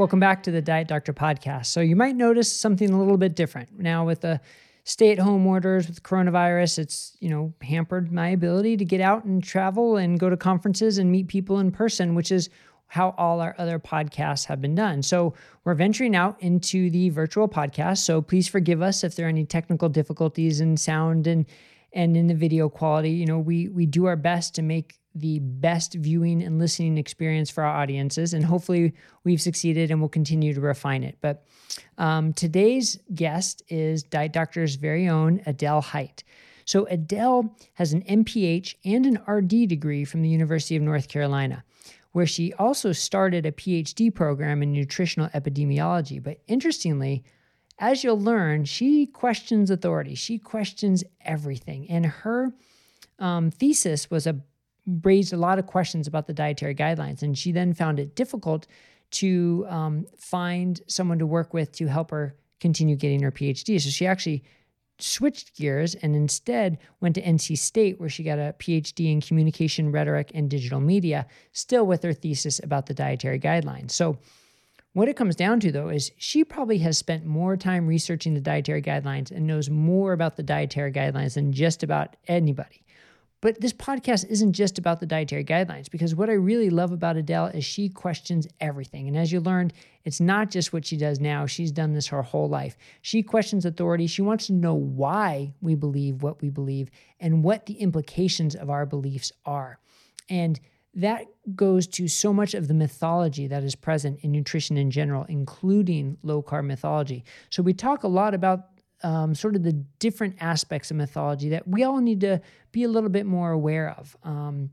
Welcome back to the Diet Doctor podcast. So, you might notice something a little bit different. Now, with the stay at home orders with coronavirus, it's, you know, hampered my ability to get out and travel and go to conferences and meet people in person, which is how all our other podcasts have been done. So, we're venturing out into the virtual podcast. So, please forgive us if there are any technical difficulties in sound and and in the video quality. You know, we we do our best to make the best viewing and listening experience for our audiences. And hopefully, we've succeeded and we'll continue to refine it. But um, today's guest is Diet Doctor's very own Adele Hite. So, Adele has an MPH and an RD degree from the University of North Carolina, where she also started a PhD program in nutritional epidemiology. But interestingly, as you'll learn, she questions authority. She questions everything. And her um, thesis was a raised a lot of questions about the dietary guidelines. And she then found it difficult to um, find someone to work with to help her continue getting her PhD. So she actually switched gears and instead went to NC State, where she got a PhD in communication, rhetoric, and digital media, still with her thesis about the dietary guidelines. So, what it comes down to, though, is she probably has spent more time researching the dietary guidelines and knows more about the dietary guidelines than just about anybody. But this podcast isn't just about the dietary guidelines because what I really love about Adele is she questions everything. And as you learned, it's not just what she does now, she's done this her whole life. She questions authority. She wants to know why we believe what we believe and what the implications of our beliefs are. And that goes to so much of the mythology that is present in nutrition in general, including low carb mythology. So, we talk a lot about um, sort of the different aspects of mythology that we all need to be a little bit more aware of. Um,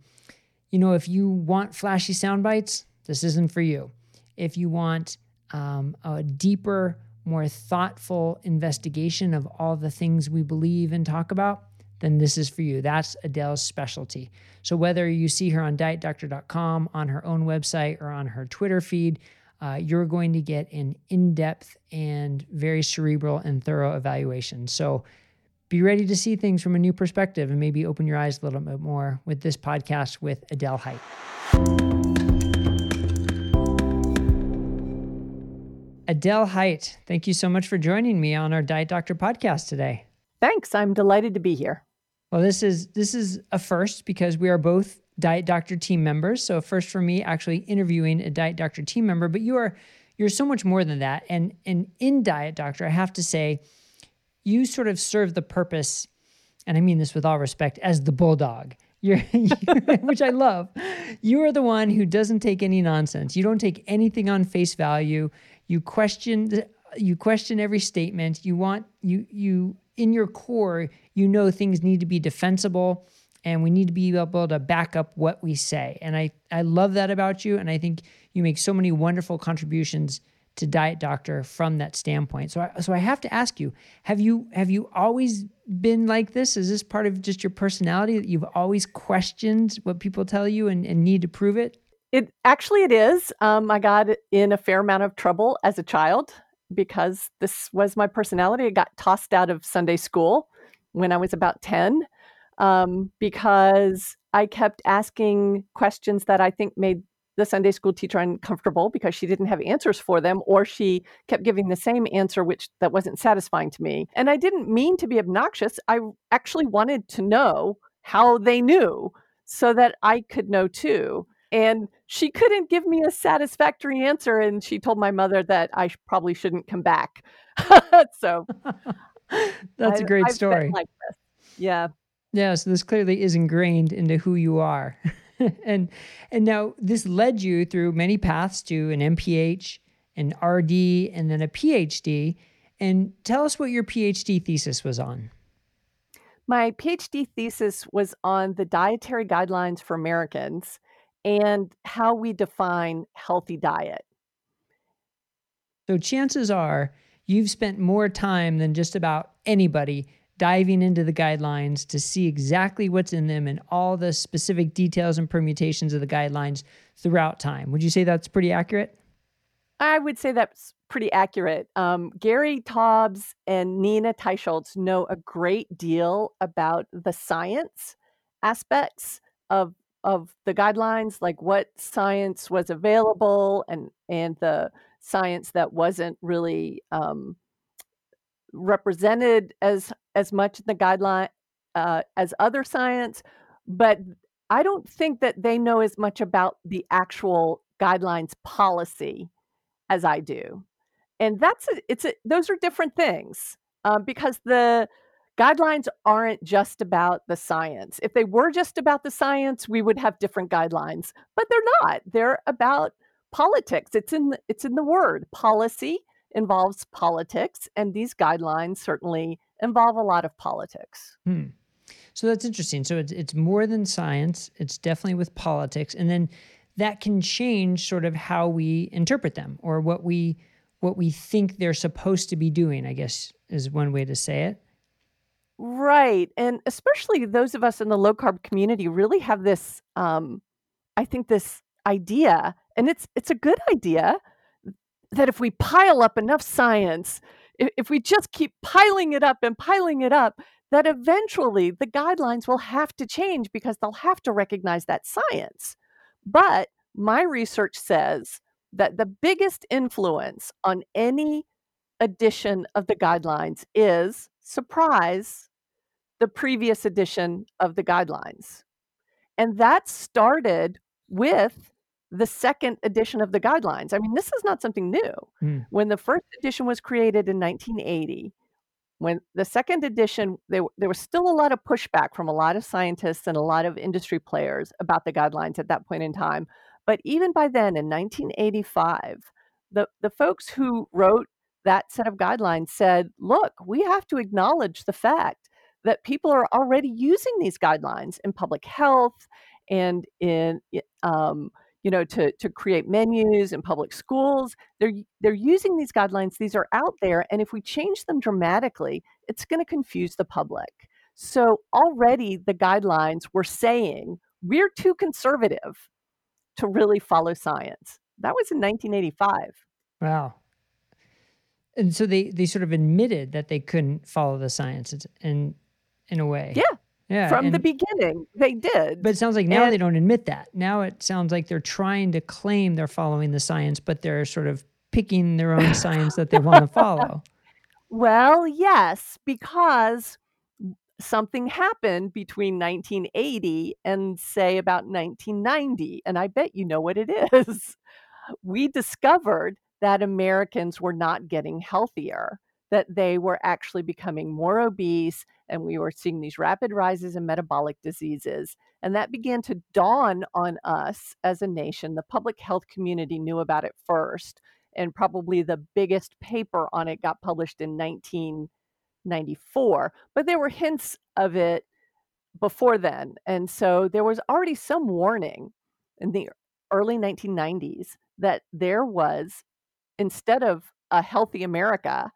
you know, if you want flashy sound bites, this isn't for you. If you want um, a deeper, more thoughtful investigation of all the things we believe and talk about, then this is for you. That's Adele's specialty. So whether you see her on dietdoctor.com, on her own website, or on her Twitter feed, uh, you're going to get an in depth and very cerebral and thorough evaluation. So be ready to see things from a new perspective and maybe open your eyes a little bit more with this podcast with Adele Hite. Adele Hite, thank you so much for joining me on our Diet Doctor podcast today. Thanks. I'm delighted to be here. Well, this is this is a first because we are both Diet Doctor team members. So first for me, actually interviewing a Diet Doctor team member, but you are you're so much more than that. And and in Diet Doctor, I have to say, you sort of serve the purpose, and I mean this with all respect, as the bulldog. You're, which I love. You are the one who doesn't take any nonsense. You don't take anything on face value. You question you question every statement. You want you you in your core, you know things need to be defensible and we need to be able to back up what we say. And I, I love that about you. And I think you make so many wonderful contributions to Diet Doctor from that standpoint. So I, so I have to ask you, have you have you always been like this? Is this part of just your personality that you've always questioned what people tell you and, and need to prove it? It actually it is. Um, I got in a fair amount of trouble as a child because this was my personality. I got tossed out of Sunday school when I was about 10 um, because I kept asking questions that I think made the Sunday school teacher uncomfortable because she didn't have answers for them or she kept giving the same answer which that wasn't satisfying to me. And I didn't mean to be obnoxious. I actually wanted to know how they knew so that I could know too. And she couldn't give me a satisfactory answer and she told my mother that I probably shouldn't come back. so That's I, a great I've story. Like yeah. Yeah, so this clearly is ingrained into who you are. and and now this led you through many paths to an MPH, an RD, and then a PhD. And tell us what your PhD thesis was on. My PhD thesis was on the dietary guidelines for Americans and how we define healthy diet. So chances are you've spent more time than just about anybody diving into the guidelines to see exactly what's in them and all the specific details and permutations of the guidelines throughout time. Would you say that's pretty accurate? I would say that's pretty accurate. Um, Gary Taubes and Nina Teicholz know a great deal about the science aspects of of the guidelines, like what science was available and and the science that wasn't really um, represented as as much in the guideline uh, as other science, but I don't think that they know as much about the actual guidelines policy as I do, and that's a, it's a, those are different things um, because the guidelines aren't just about the science. If they were just about the science, we would have different guidelines, but they're not. They're about politics. It's in it's in the word. Policy involves politics, and these guidelines certainly involve a lot of politics. Hmm. So that's interesting. So it's it's more than science. It's definitely with politics, and then that can change sort of how we interpret them or what we what we think they're supposed to be doing. I guess is one way to say it. Right. And especially those of us in the low carb community really have this um I think this idea and it's it's a good idea that if we pile up enough science, if, if we just keep piling it up and piling it up, that eventually the guidelines will have to change because they'll have to recognize that science. But my research says that the biggest influence on any edition of the guidelines is surprise the previous edition of the guidelines. And that started with the second edition of the guidelines. I mean, this is not something new. Mm. When the first edition was created in 1980, when the second edition, there, there was still a lot of pushback from a lot of scientists and a lot of industry players about the guidelines at that point in time. But even by then, in 1985, the, the folks who wrote that set of guidelines said, look, we have to acknowledge the fact that people are already using these guidelines in public health and in um, you know to to create menus in public schools they're they're using these guidelines these are out there and if we change them dramatically it's going to confuse the public. So already the guidelines were saying we're too conservative to really follow science. That was in 1985 wow. And so they they sort of admitted that they couldn't follow the science in in a way. Yeah yeah, from the beginning, they did. But it sounds like now and, they don't admit that. Now it sounds like they're trying to claim they're following the science, but they're sort of picking their own science that they want to follow. Well, yes, because something happened between 1980 and say about 1990, and I bet you know what it is. We discovered that Americans were not getting healthier that they were actually becoming more obese and we were seeing these rapid rises in metabolic diseases. And that began to dawn on us as a nation. The public health community knew about it first, and probably the biggest paper on it got published in 1994. But there were hints of it before then. And so there was already some warning in the early 1990s that there was, instead of a healthy America,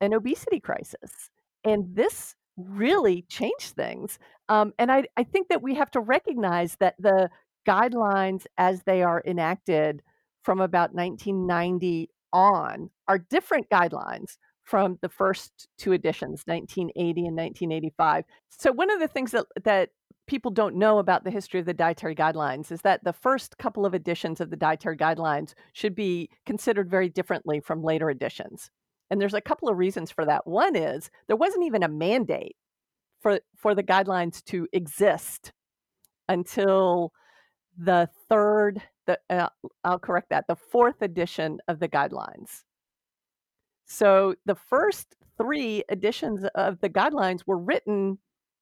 an obesity crisis. And this really changed things. Um, and I, I think that we have to recognize that the guidelines as they are enacted from about 1990 on are different guidelines from the first two editions 1980 and 1985 so one of the things that that people don't know about the history of the dietary guidelines is that the first couple of editions of the dietary guidelines should be considered very differently from later editions and there's a couple of reasons for that. One is there wasn't even a mandate for for the guidelines to exist until the third the uh, I'll correct that, the fourth edition of the guidelines. So the first 3 editions of the guidelines were written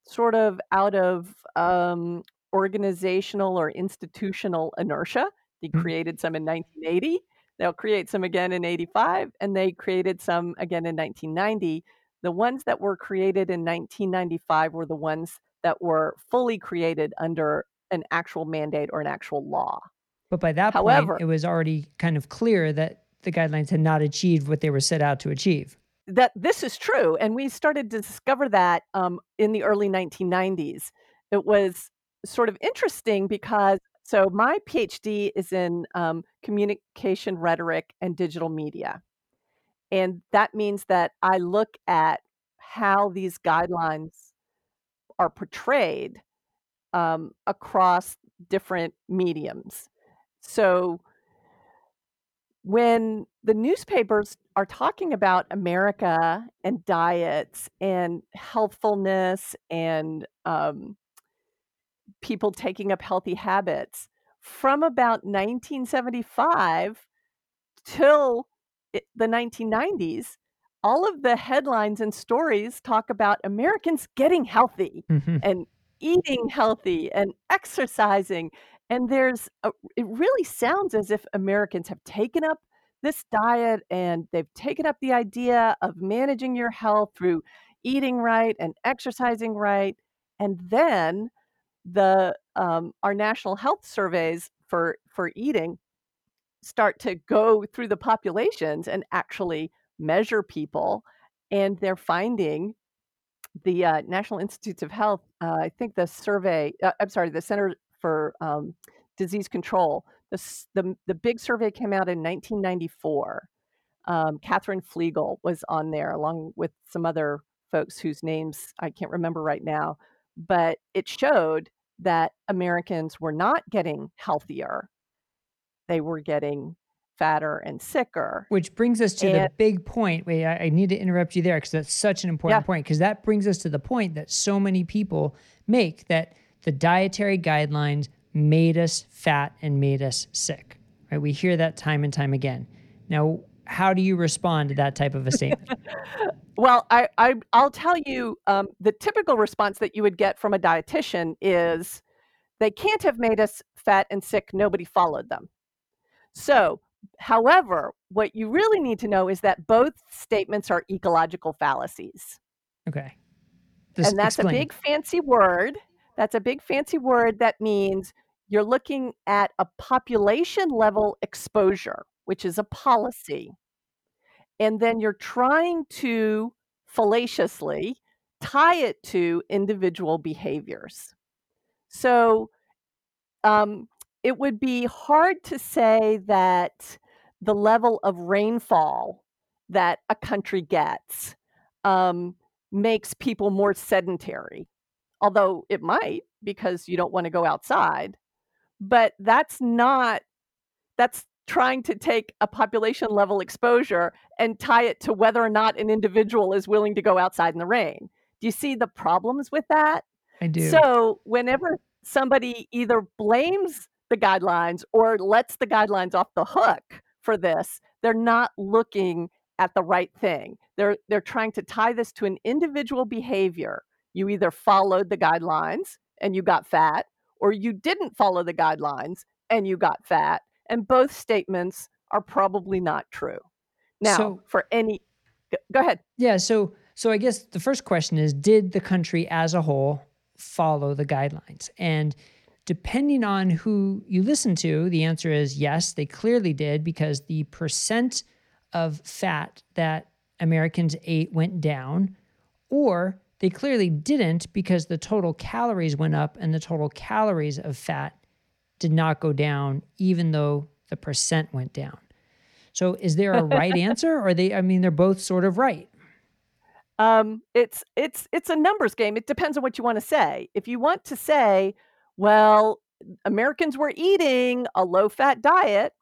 sort of out of um, organizational or institutional inertia. They mm-hmm. created some in 1980 They'll create some again in 85, and they created some again in 1990. The ones that were created in 1995 were the ones that were fully created under an actual mandate or an actual law. But by that However, point, it was already kind of clear that the guidelines had not achieved what they were set out to achieve. That this is true. And we started to discover that um, in the early 1990s. It was sort of interesting because so my PhD is in um, communication rhetoric and digital media. And that means that I look at how these guidelines are portrayed um, across different mediums. So when the newspapers are talking about America and diets and healthfulness and um, people taking up healthy habits from about 1975 till the 1990s, all of the headlines and stories talk about Americans getting healthy mm-hmm. and eating healthy and exercising. And there's a, it really sounds as if Americans have taken up this diet and they've taken up the idea of managing your health through eating right and exercising right. And then the um, our national health surveys for for eating start to go through the populations and actually measure people, and they're finding the uh, National Institutes of Health. Uh, I think the survey. Uh, I'm sorry, the Center for um, Disease Control. The, the the big survey came out in 1994. Um, Katherine Flegal was on there along with some other folks whose names I can't remember right now, but it showed that Americans were not getting healthier they were getting fatter and sicker. Which brings us to and, the big point. Wait, I, I, need to interrupt you there because that's such an important yeah. point. Because that brings us to the point that so many people make that the dietary guidelines made us fat and made us sick. Right? We hear that time and time again. Now, how do you respond to that type of a statement? well, I, I will tell you um, the typical response that you would get from a dietitian is they can't have made us fat and sick. Nobody followed them. So, however, what you really need to know is that both statements are ecological fallacies. Okay. This, and that's explain. a big fancy word. That's a big fancy word that means you're looking at a population level exposure, which is a policy. And then you're trying to fallaciously tie it to individual behaviors. So, um, it would be hard to say that the level of rainfall that a country gets um, makes people more sedentary, although it might because you don't want to go outside. But that's not, that's trying to take a population level exposure and tie it to whether or not an individual is willing to go outside in the rain. Do you see the problems with that? I do. So, whenever somebody either blames the guidelines or lets the guidelines off the hook for this, they're not looking at the right thing. They're they're trying to tie this to an individual behavior. You either followed the guidelines and you got fat or you didn't follow the guidelines and you got fat, and both statements are probably not true. Now, so, for any go ahead. Yeah, so so I guess the first question is did the country as a whole follow the guidelines? And Depending on who you listen to, the answer is yes, they clearly did because the percent of fat that Americans ate went down, or they clearly didn't because the total calories went up and the total calories of fat did not go down, even though the percent went down. So is there a right answer or they I mean they're both sort of right. Um, it's it's it's a numbers game. It depends on what you want to say. If you want to say well, Americans were eating a low fat diet,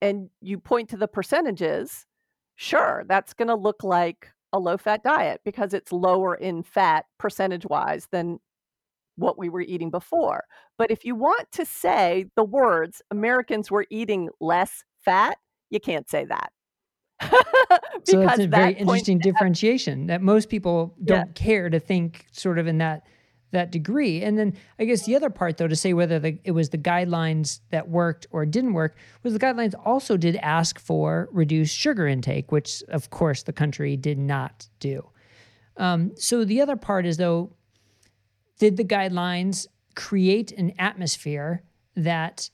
and you point to the percentages, sure, that's going to look like a low fat diet because it's lower in fat percentage wise than what we were eating before. But if you want to say the words Americans were eating less fat, you can't say that. so that's a very interesting differentiation that most people don't yeah. care to think sort of in that that degree. And then I guess the other part, though, to say whether the, it was the guidelines that worked or didn't work, was the guidelines also did ask for reduced sugar intake, which of course the country did not do. Um, so the other part is, though, did the guidelines create an atmosphere that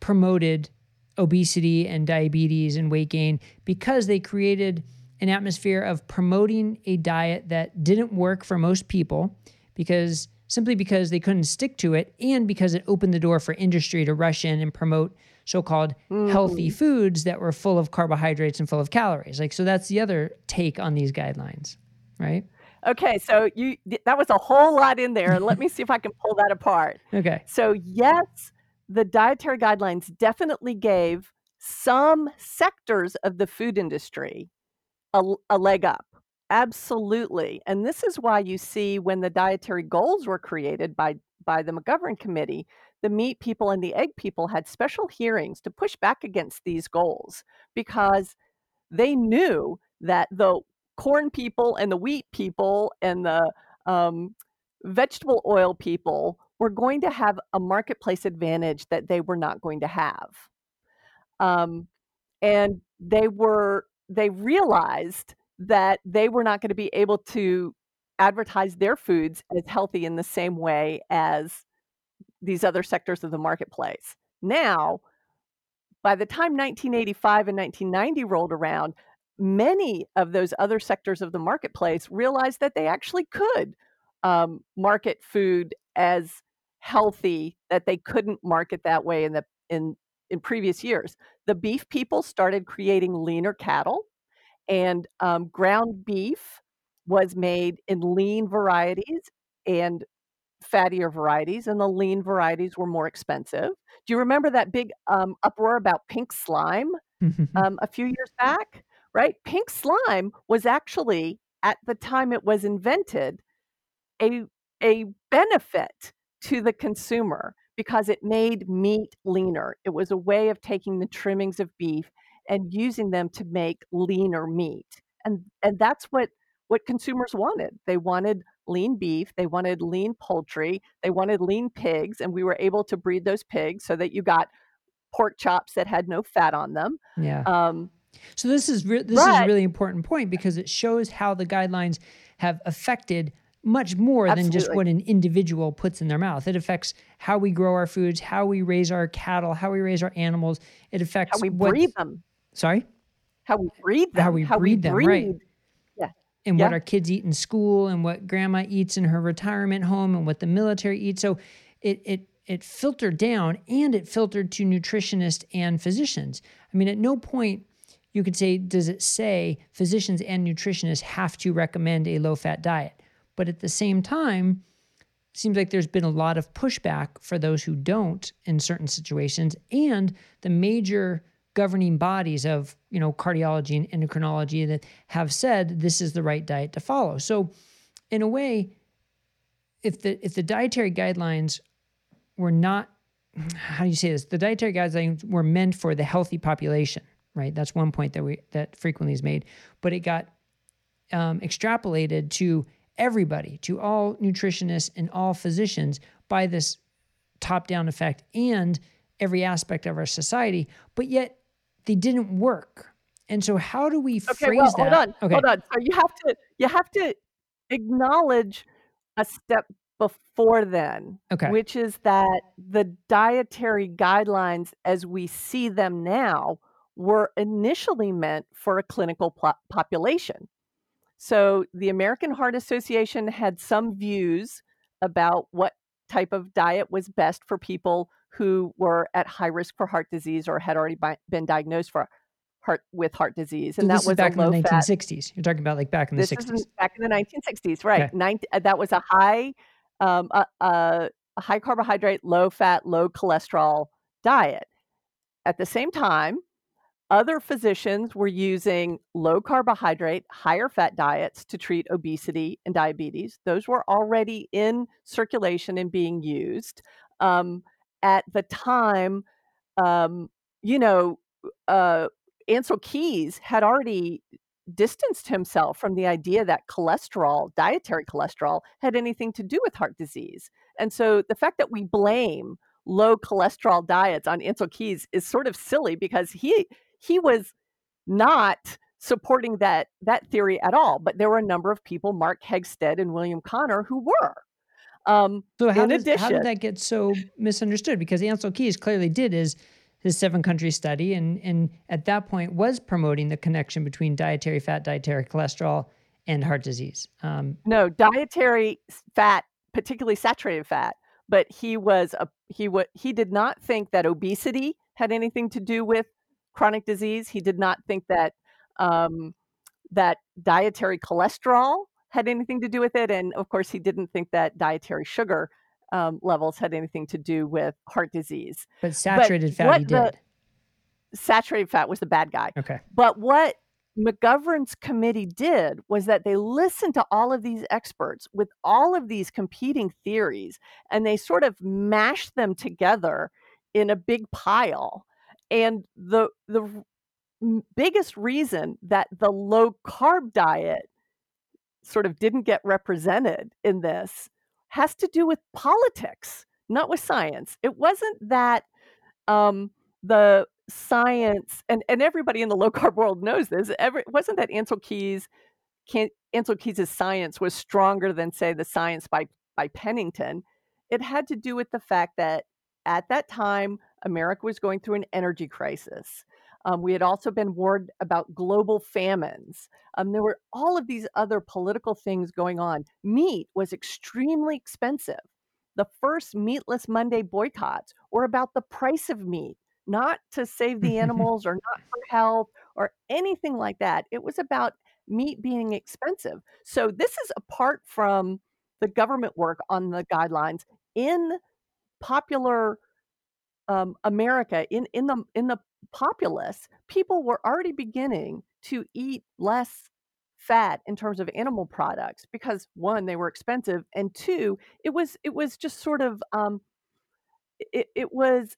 promoted obesity and diabetes and weight gain because they created an atmosphere of promoting a diet that didn't work for most people because simply because they couldn't stick to it and because it opened the door for industry to rush in and promote so-called mm. healthy foods that were full of carbohydrates and full of calories. Like so that's the other take on these guidelines, right? Okay, so you that was a whole lot in there. Let me see if I can pull that apart. Okay. So yes, the dietary guidelines definitely gave some sectors of the food industry a, a leg up. Absolutely. And this is why you see when the dietary goals were created by by the McGovern committee, the meat people and the egg people had special hearings to push back against these goals because they knew that the corn people and the wheat people and the um, vegetable oil people were going to have a marketplace advantage that they were not going to have. Um, and they were they realized that they were not going to be able to advertise their foods as healthy in the same way as these other sectors of the marketplace. Now, by the time 1985 and 1990 rolled around, many of those other sectors of the marketplace realized that they actually could um, market food as healthy, that they couldn't market that way in the in in previous years. The beef people started creating leaner cattle, and um, ground beef was made in lean varieties and fattier varieties, and the lean varieties were more expensive. Do you remember that big um, uproar about pink slime um, a few years back? Right? Pink slime was actually, at the time it was invented, a, a benefit to the consumer because it made meat leaner. It was a way of taking the trimmings of beef and using them to make leaner meat. And and that's what what consumers wanted. They wanted lean beef, they wanted lean poultry, they wanted lean pigs, and we were able to breed those pigs so that you got pork chops that had no fat on them. Yeah. Um, so this is re- this is a really important point because it shows how the guidelines have affected much more Absolutely. than just what an individual puts in their mouth. It affects how we grow our foods, how we raise our cattle, how we raise our animals. It affects how we breed them. Sorry? How we breed them. How we how breed we them, breed. right. Yeah. And yeah. what our kids eat in school and what grandma eats in her retirement home and what the military eats. So it it it filtered down and it filtered to nutritionists and physicians. I mean, at no point you could say, does it say physicians and nutritionists have to recommend a low fat diet? But at the same time, seems like there's been a lot of pushback for those who don't in certain situations. And the major governing bodies of you know cardiology and endocrinology that have said this is the right diet to follow. So in a way, if the if the dietary guidelines were not how do you say this? The dietary guidelines were meant for the healthy population, right? That's one point that we that frequently is made, but it got um, extrapolated to everybody, to all nutritionists and all physicians by this top down effect and every aspect of our society, but yet they didn't work. And so how do we okay, phrase well, that? Hold on, okay. hold on. So you have to you have to acknowledge a step before then, okay. which is that the dietary guidelines as we see them now were initially meant for a clinical pl- population. So the American Heart Association had some views about what type of diet was best for people who were at high risk for heart disease or had already bi- been diagnosed for heart with heart disease, and so that was back in the 1960s. Fat, You're talking about like back in the 60s. back in the 1960s, right? Okay. 19, uh, that was a high, um, a, a, a high carbohydrate, low fat, low cholesterol diet. At the same time, other physicians were using low carbohydrate, higher fat diets to treat obesity and diabetes. Those were already in circulation and being used. Um, at the time, um, you know, uh, Ancel Keys had already distanced himself from the idea that cholesterol, dietary cholesterol, had anything to do with heart disease. And so the fact that we blame low cholesterol diets on Ancel Keys is sort of silly because he he was not supporting that that theory at all. But there were a number of people, Mark Hegsted and William Connor, who were. Um, so how, does, addition, how did that get so misunderstood? Because Ancel Keys clearly did his his seven country study, and and at that point was promoting the connection between dietary fat, dietary cholesterol, and heart disease. Um, no, dietary fat, particularly saturated fat, but he was a he what he did not think that obesity had anything to do with chronic disease. He did not think that um, that dietary cholesterol had anything to do with it. And of course, he didn't think that dietary sugar um, levels had anything to do with heart disease. But saturated but fat, he did. Saturated fat was the bad guy. Okay. But what McGovern's committee did was that they listened to all of these experts with all of these competing theories and they sort of mashed them together in a big pile. And the the biggest reason that the low carb diet sort of didn't get represented in this has to do with politics, not with science. It wasn't that um, the science and, and everybody in the low carb world knows this. Every, it wasn't that Ancel Keys can, Ancel Keys's science was stronger than say the science by by Pennington. It had to do with the fact that at that time America was going through an energy crisis. Um, we had also been warned about global famines. Um, there were all of these other political things going on. Meat was extremely expensive. The first Meatless Monday boycotts were about the price of meat, not to save the animals or not for health or anything like that. It was about meat being expensive. So, this is apart from the government work on the guidelines in popular um, America, in, in the in the populace, people were already beginning to eat less fat in terms of animal products because one they were expensive and two it was it was just sort of um it, it was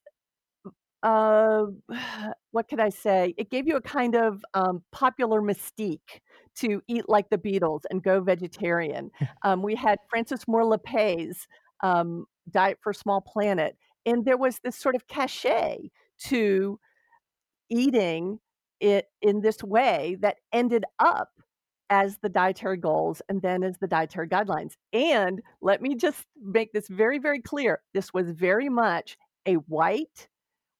uh what could i say? It gave you a kind of um, popular mystique to eat like the beatles and go vegetarian. Um, we had Frances Moore Lappé's um, diet for small planet and there was this sort of cachet to eating it in this way that ended up as the dietary goals and then as the dietary guidelines. And let me just make this very, very clear this was very much a white,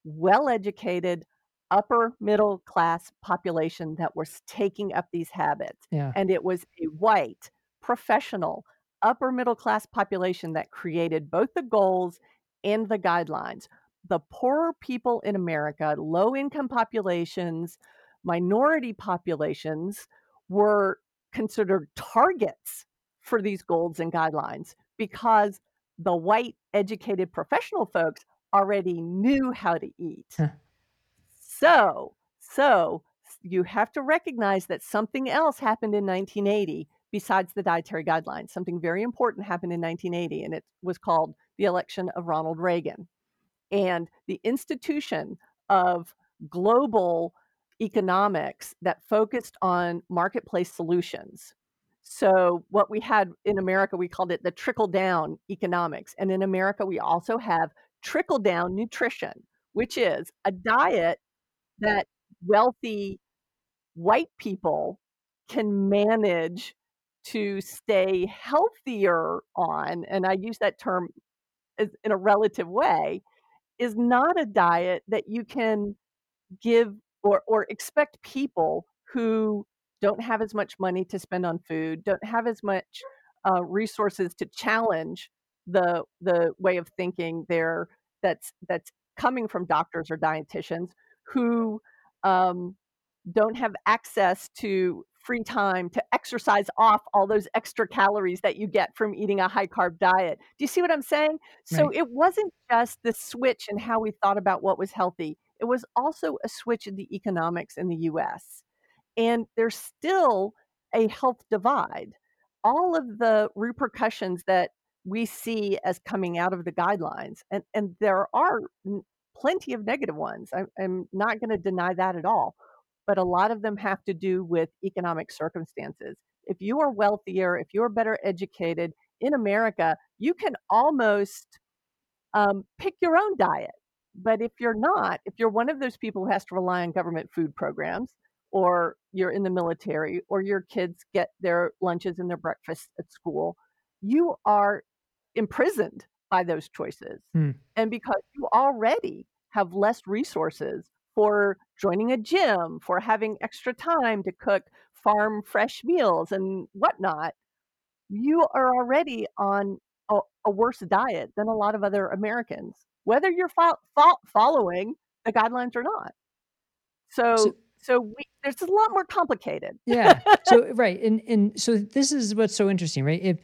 well educated, upper middle class population that was taking up these habits. Yeah. And it was a white, professional, upper middle class population that created both the goals and the guidelines the poorer people in America, low income populations, minority populations were considered targets for these goals and guidelines because the white educated professional folks already knew how to eat. so, so you have to recognize that something else happened in 1980 besides the dietary guidelines. Something very important happened in 1980 and it was called the election of Ronald Reagan and the institution of global economics that focused on marketplace solutions. So, what we had in America, we called it the trickle down economics. And in America, we also have trickle down nutrition, which is a diet that wealthy white people can manage to stay healthier on. And I use that term in a relative way is not a diet that you can give or or expect people who don't have as much money to spend on food, don't have as much uh, resources to challenge the the way of thinking there that's that's coming from doctors or dietitians who um, don't have access to free time to exercise off all those extra calories that you get from eating a high carb diet. Do you see what I'm saying? So right. it wasn't just the switch in how we thought about what was healthy, it was also a switch in the economics in the US. And there's still a health divide. All of the repercussions that we see as coming out of the guidelines, and, and there are plenty of negative ones. I, I'm not going to deny that at all but a lot of them have to do with economic circumstances. If you are wealthier, if you're better educated in America, you can almost um, pick your own diet. But if you're not, if you're one of those people who has to rely on government food programs, or you're in the military, or your kids get their lunches and their breakfasts at school, you are imprisoned by those choices. Hmm. And because you already have less resources for joining a gym, for having extra time to cook farm fresh meals and whatnot, you are already on a, a worse diet than a lot of other Americans, whether you're fo- fo- following the guidelines or not. So, so So we, there's a lot more complicated. yeah. So right, and and so this is what's so interesting, right? If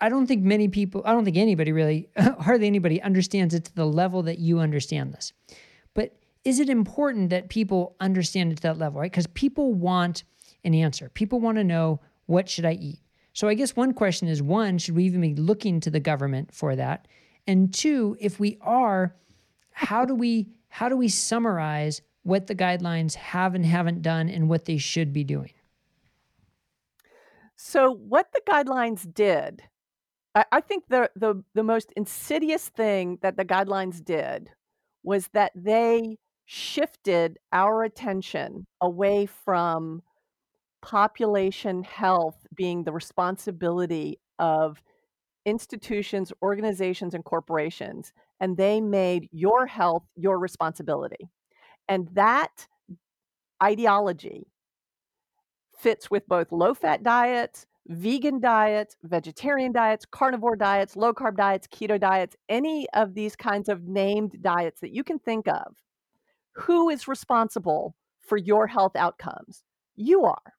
I don't think many people, I don't think anybody really, hardly anybody understands it to the level that you understand this. But is it important that people understand it to that level, right? Because people want an answer. People want to know what should I eat. So I guess one question is one, should we even be looking to the government for that? And two, if we are, how do we how do we summarize what the guidelines have and haven't done and what they should be doing? So what the guidelines did, I, I think the, the the most insidious thing that the guidelines did was that they shifted our attention away from population health being the responsibility of institutions, organizations, and corporations, and they made your health your responsibility. And that ideology fits with both low fat diets, vegan diets, vegetarian diets, carnivore diets, low carb diets, keto diets, any of these kinds of named diets that you can think of. Who is responsible for your health outcomes? You are.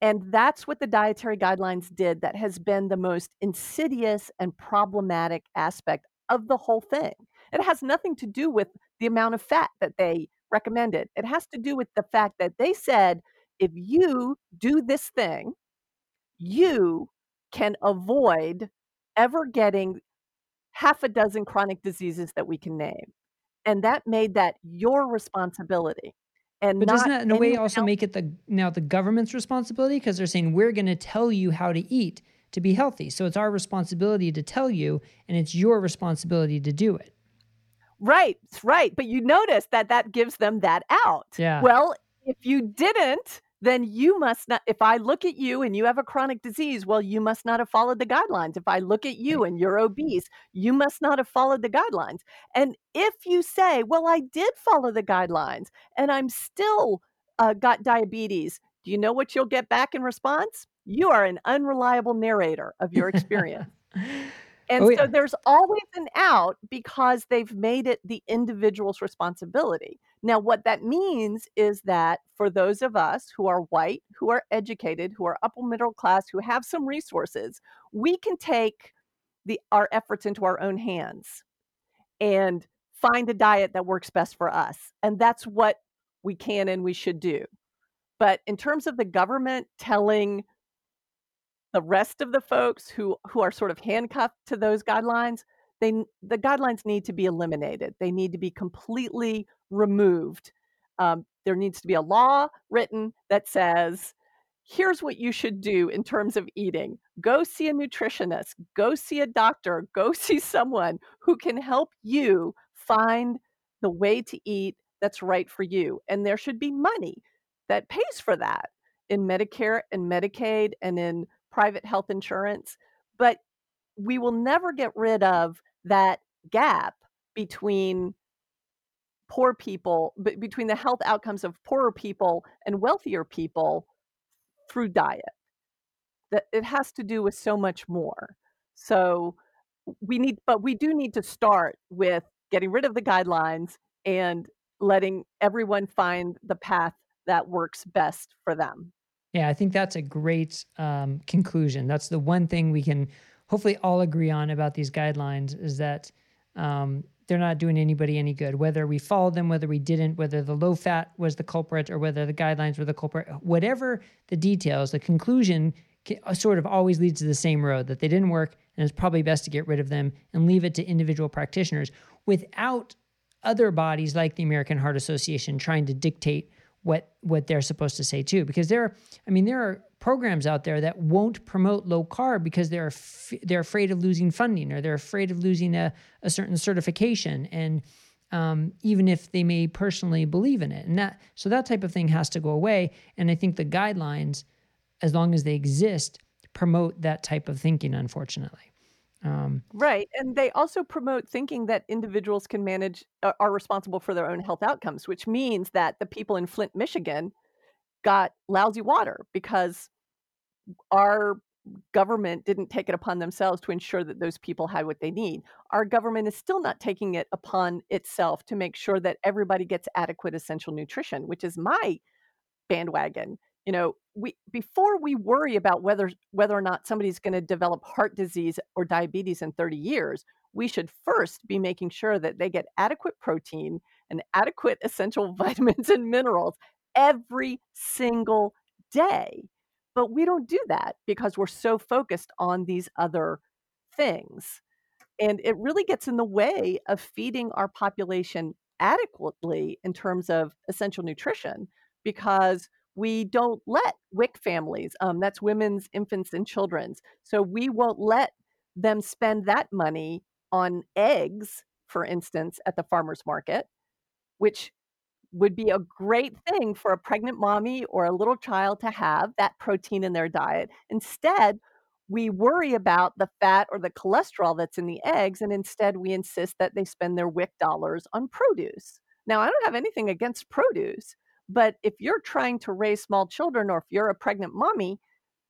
And that's what the dietary guidelines did that has been the most insidious and problematic aspect of the whole thing. It has nothing to do with the amount of fat that they recommended. It has to do with the fact that they said if you do this thing, you can avoid ever getting half a dozen chronic diseases that we can name. And that made that your responsibility and But doesn't that in a way also else. make it the now the government's responsibility because they're saying we're going to tell you how to eat to be healthy. So it's our responsibility to tell you and it's your responsibility to do it. Right, right. But you notice that that gives them that out. Yeah. Well, if you didn't, then you must not. If I look at you and you have a chronic disease, well, you must not have followed the guidelines. If I look at you and you're obese, you must not have followed the guidelines. And if you say, well, I did follow the guidelines and I'm still uh, got diabetes, do you know what you'll get back in response? You are an unreliable narrator of your experience. And oh so there's always an out because they've made it the individual's responsibility. Now, what that means is that for those of us who are white, who are educated, who are upper middle class, who have some resources, we can take the our efforts into our own hands and find a diet that works best for us. And that's what we can and we should do. But in terms of the government telling the rest of the folks who who are sort of handcuffed to those guidelines they the guidelines need to be eliminated. They need to be completely removed. Um, there needs to be a law written that says here's what you should do in terms of eating. Go see a nutritionist. Go see a doctor. Go see someone who can help you find the way to eat that's right for you. And there should be money that pays for that in medicare and medicaid and in private health insurance we will never get rid of that gap between poor people b- between the health outcomes of poorer people and wealthier people through diet. That it has to do with so much more. So we need but we do need to start with getting rid of the guidelines and letting everyone find the path that works best for them. Yeah, I think that's a great um, conclusion. That's the one thing we can hopefully all agree on about these guidelines is that um, they're not doing anybody any good. Whether we followed them, whether we didn't, whether the low fat was the culprit or whether the guidelines were the culprit, whatever the details, the conclusion uh, sort of always leads to the same road that they didn't work and it's probably best to get rid of them and leave it to individual practitioners without other bodies like the American Heart Association trying to dictate what what they're supposed to say too because there are I mean there are programs out there that won't promote low carb because they're af- they're afraid of losing funding or they're afraid of losing a, a certain certification and um, even if they may personally believe in it. And that so that type of thing has to go away. And I think the guidelines as long as they exist promote that type of thinking unfortunately um, Right. And they also promote thinking that individuals can manage, uh, are responsible for their own health outcomes, which means that the people in Flint, Michigan got lousy water because our government didn't take it upon themselves to ensure that those people had what they need. Our government is still not taking it upon itself to make sure that everybody gets adequate essential nutrition, which is my bandwagon. You know, we before we worry about whether whether or not somebody's going to develop heart disease or diabetes in 30 years, we should first be making sure that they get adequate protein and adequate essential vitamins and minerals every single day. But we don't do that because we're so focused on these other things. And it really gets in the way of feeding our population adequately in terms of essential nutrition because we don't let WIC families, um, that's women's, infants, and children's. So we won't let them spend that money on eggs, for instance, at the farmer's market, which would be a great thing for a pregnant mommy or a little child to have that protein in their diet. Instead, we worry about the fat or the cholesterol that's in the eggs, and instead we insist that they spend their WIC dollars on produce. Now, I don't have anything against produce, but if you're trying to raise small children or if you're a pregnant mommy,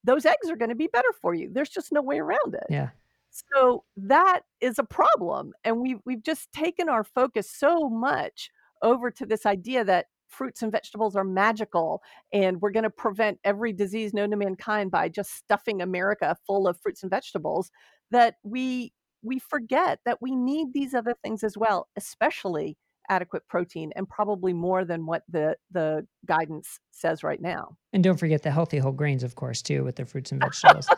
those eggs are going to be better for you. There's just no way around it. Yeah. So that is a problem. And we've, we've just taken our focus so much over to this idea that fruits and vegetables are magical and we're going to prevent every disease known to mankind by just stuffing America full of fruits and vegetables that we we forget that we need these other things as well, especially adequate protein and probably more than what the the guidance says right now. And don't forget the healthy whole grains, of course, too, with the fruits and vegetables.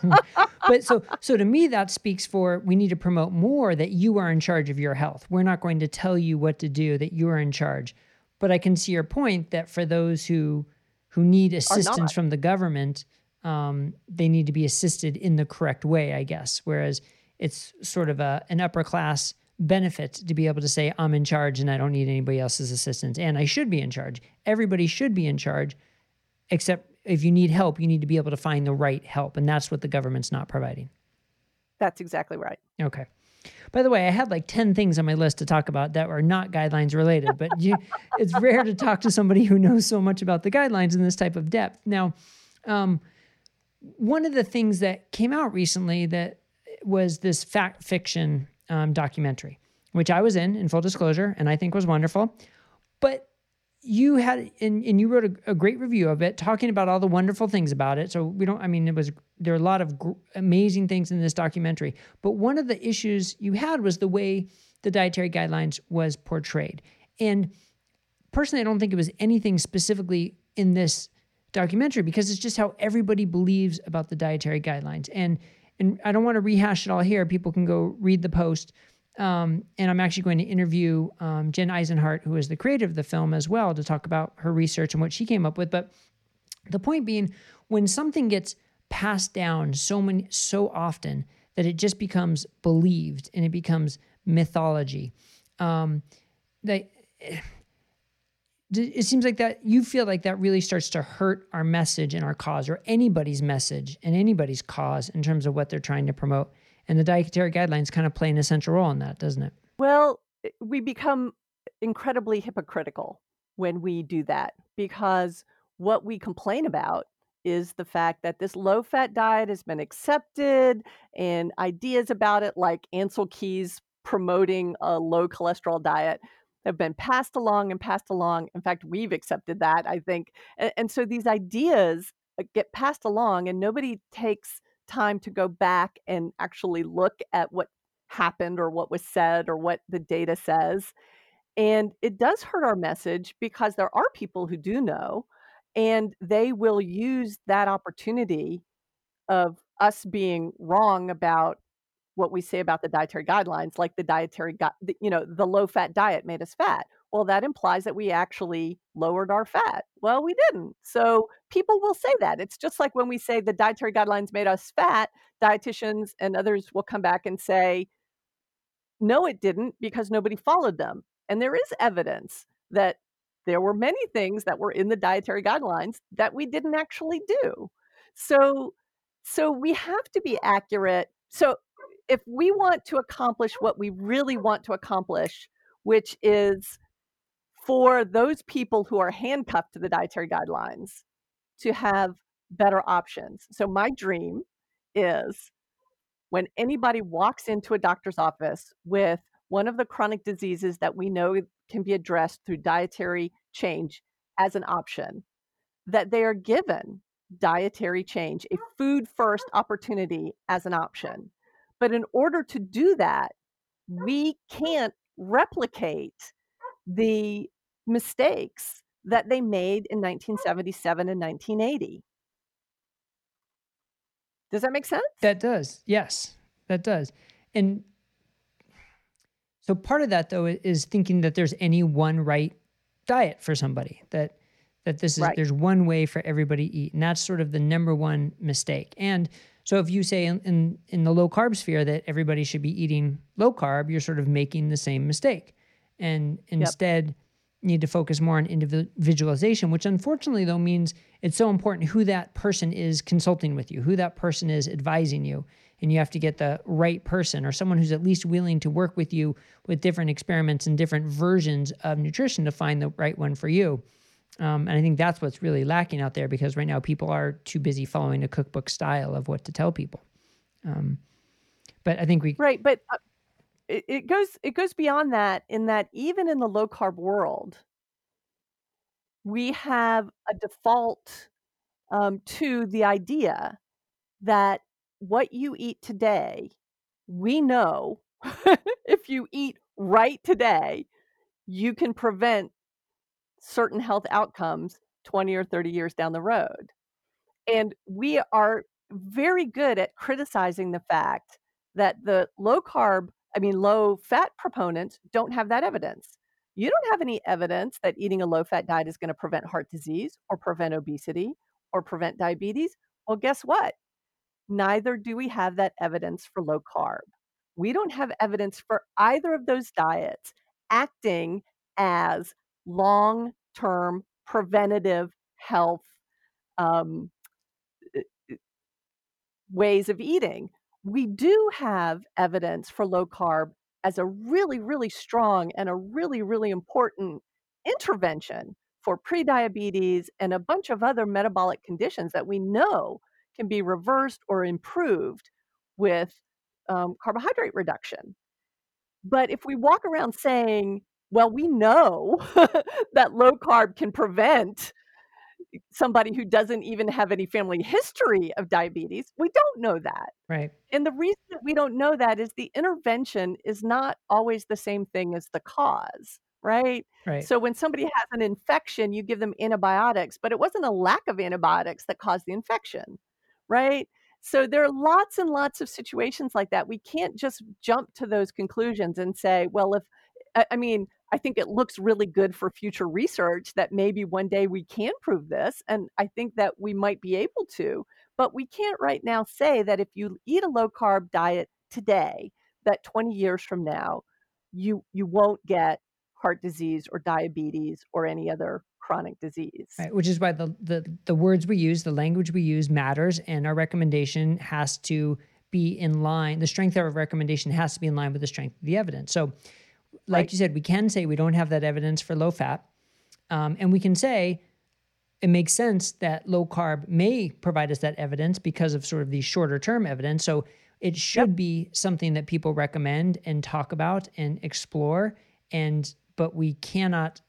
but so so to me that speaks for we need to promote more that you are in charge of your health. We're not going to tell you what to do, that you are in charge. But I can see your point that for those who who need assistance from the government, um, they need to be assisted in the correct way, I guess. Whereas it's sort of a an upper class benefit to be able to say, I'm in charge and I don't need anybody else's assistance. And I should be in charge. Everybody should be in charge, except if you need help, you need to be able to find the right help. And that's what the government's not providing. That's exactly right. Okay. By the way, I had like 10 things on my list to talk about that are not guidelines related, but you, it's rare to talk to somebody who knows so much about the guidelines in this type of depth. Now, um, one of the things that came out recently that was this Fat Fiction um, documentary, which I was in, in full disclosure, and I think was wonderful. But you had, and, and you wrote a, a great review of it, talking about all the wonderful things about it. So we don't, I mean, it was, there are a lot of gr- amazing things in this documentary. But one of the issues you had was the way the dietary guidelines was portrayed. And personally, I don't think it was anything specifically in this documentary because it's just how everybody believes about the dietary guidelines. And and I don't want to rehash it all here. People can go read the post. Um, and I'm actually going to interview um, Jen Isenhart, who is the creator of the film, as well, to talk about her research and what she came up with. But the point being, when something gets passed down so many so often that it just becomes believed and it becomes mythology, um, that it seems like that you feel like that really starts to hurt our message and our cause or anybody's message and anybody's cause in terms of what they're trying to promote. And the dietary guidelines kind of play an essential role in that doesn't it? Well eh, we become incredibly hypocritical when we do that because what we complain about is the fact that this low fat diet has been accepted and ideas about it like Ancel Keys promoting a low cholesterol diet have been passed along and passed along. In fact, we've accepted that, I think. And, and so these ideas uh, get passed along, and nobody takes time to go back and actually look at what happened or what was said or what the data says. And it does hurt our message because there are people who do know, and they will use that opportunity of us being wrong about what we say about the dietary guidelines, like the dietary, you know, the low fat diet made us fat. Well, that implies that we actually lowered our fat. Well, we didn't. So people will say that. It's just like when we say the dietary guidelines made us fat, dietitians and others will come back and say, no, it didn't because nobody followed them. And there is evidence that there were many things that were in the dietary guidelines that we didn't actually do. So so we have to be accurate. So if we want to accomplish what we really want to accomplish, which is for those people who are handcuffed to the dietary guidelines to have better options. So, my dream is when anybody walks into a doctor's office with one of the chronic diseases that we know can be addressed through dietary change as an option, that they are given dietary change, a food first opportunity as an option. But in order to do that, we can't replicate the mistakes that they made in 1977 and 1980. Does that make sense? That does. Yes, that does. And so part of that though is thinking that there's any one right diet for somebody that that this is right. there's one way for everybody to eat and that's sort of the number one mistake. And so if you say in, in, in the low carb sphere that everybody should be eating low carb, you're sort of making the same mistake. And instead yep need to focus more on individualization, which unfortunately, though, means it's so important who that person is consulting with you, who that person is advising you. And you have to get the right person or someone who's at least willing to work with you with different experiments and different versions of nutrition to find the right one for you. Um, and I think that's what's really lacking out there because right now people are too busy following a cookbook style of what to tell people. Um, but I think we right, but uh, it, it goes it goes beyond that in that even in the low carb world, we have a default um, to the idea that what you eat today, we know if you eat right today, you can prevent certain health outcomes 20 or 30 years down the road. And we are very good at criticizing the fact that the low carb I mean, low fat proponents don't have that evidence. You don't have any evidence that eating a low fat diet is going to prevent heart disease or prevent obesity or prevent diabetes. Well, guess what? Neither do we have that evidence for low carb. We don't have evidence for either of those diets acting as long term preventative health um, ways of eating we do have evidence for low carb as a really, really strong and a really, really important intervention for prediabetes and a bunch of other metabolic conditions that we know can be reversed or improved with um, carbohydrate reduction. But if we walk around saying, well, we know that low carb can prevent somebody who doesn't even have any family history of diabetes. We don't know that. Right. And the reason that we don't know that is the intervention is not always the same thing as the cause. Right? Right. So when somebody has an infection, you give them antibiotics, but it wasn't a lack of antibiotics that caused the infection. Right? So there are lots and lots of situations like that. We can't just jump to those conclusions and say, well, if I mean, I think it looks really good for future research that maybe one day we can prove this. And I think that we might be able to. But we can't right now say that if you eat a low carb diet today, that 20 years from now, you you won't get heart disease or diabetes or any other chronic disease. Right, which is why the, the the words we use, the language we use matters, and our recommendation has to be in line. The strength of our recommendation has to be in line with the strength of the evidence. So like right. you said, we can say we don't have that evidence for low fat. Um, and we can say it makes sense that low carb may provide us that evidence because of sort of the shorter term evidence. So it should yep. be something that people recommend and talk about and explore. And but we cannot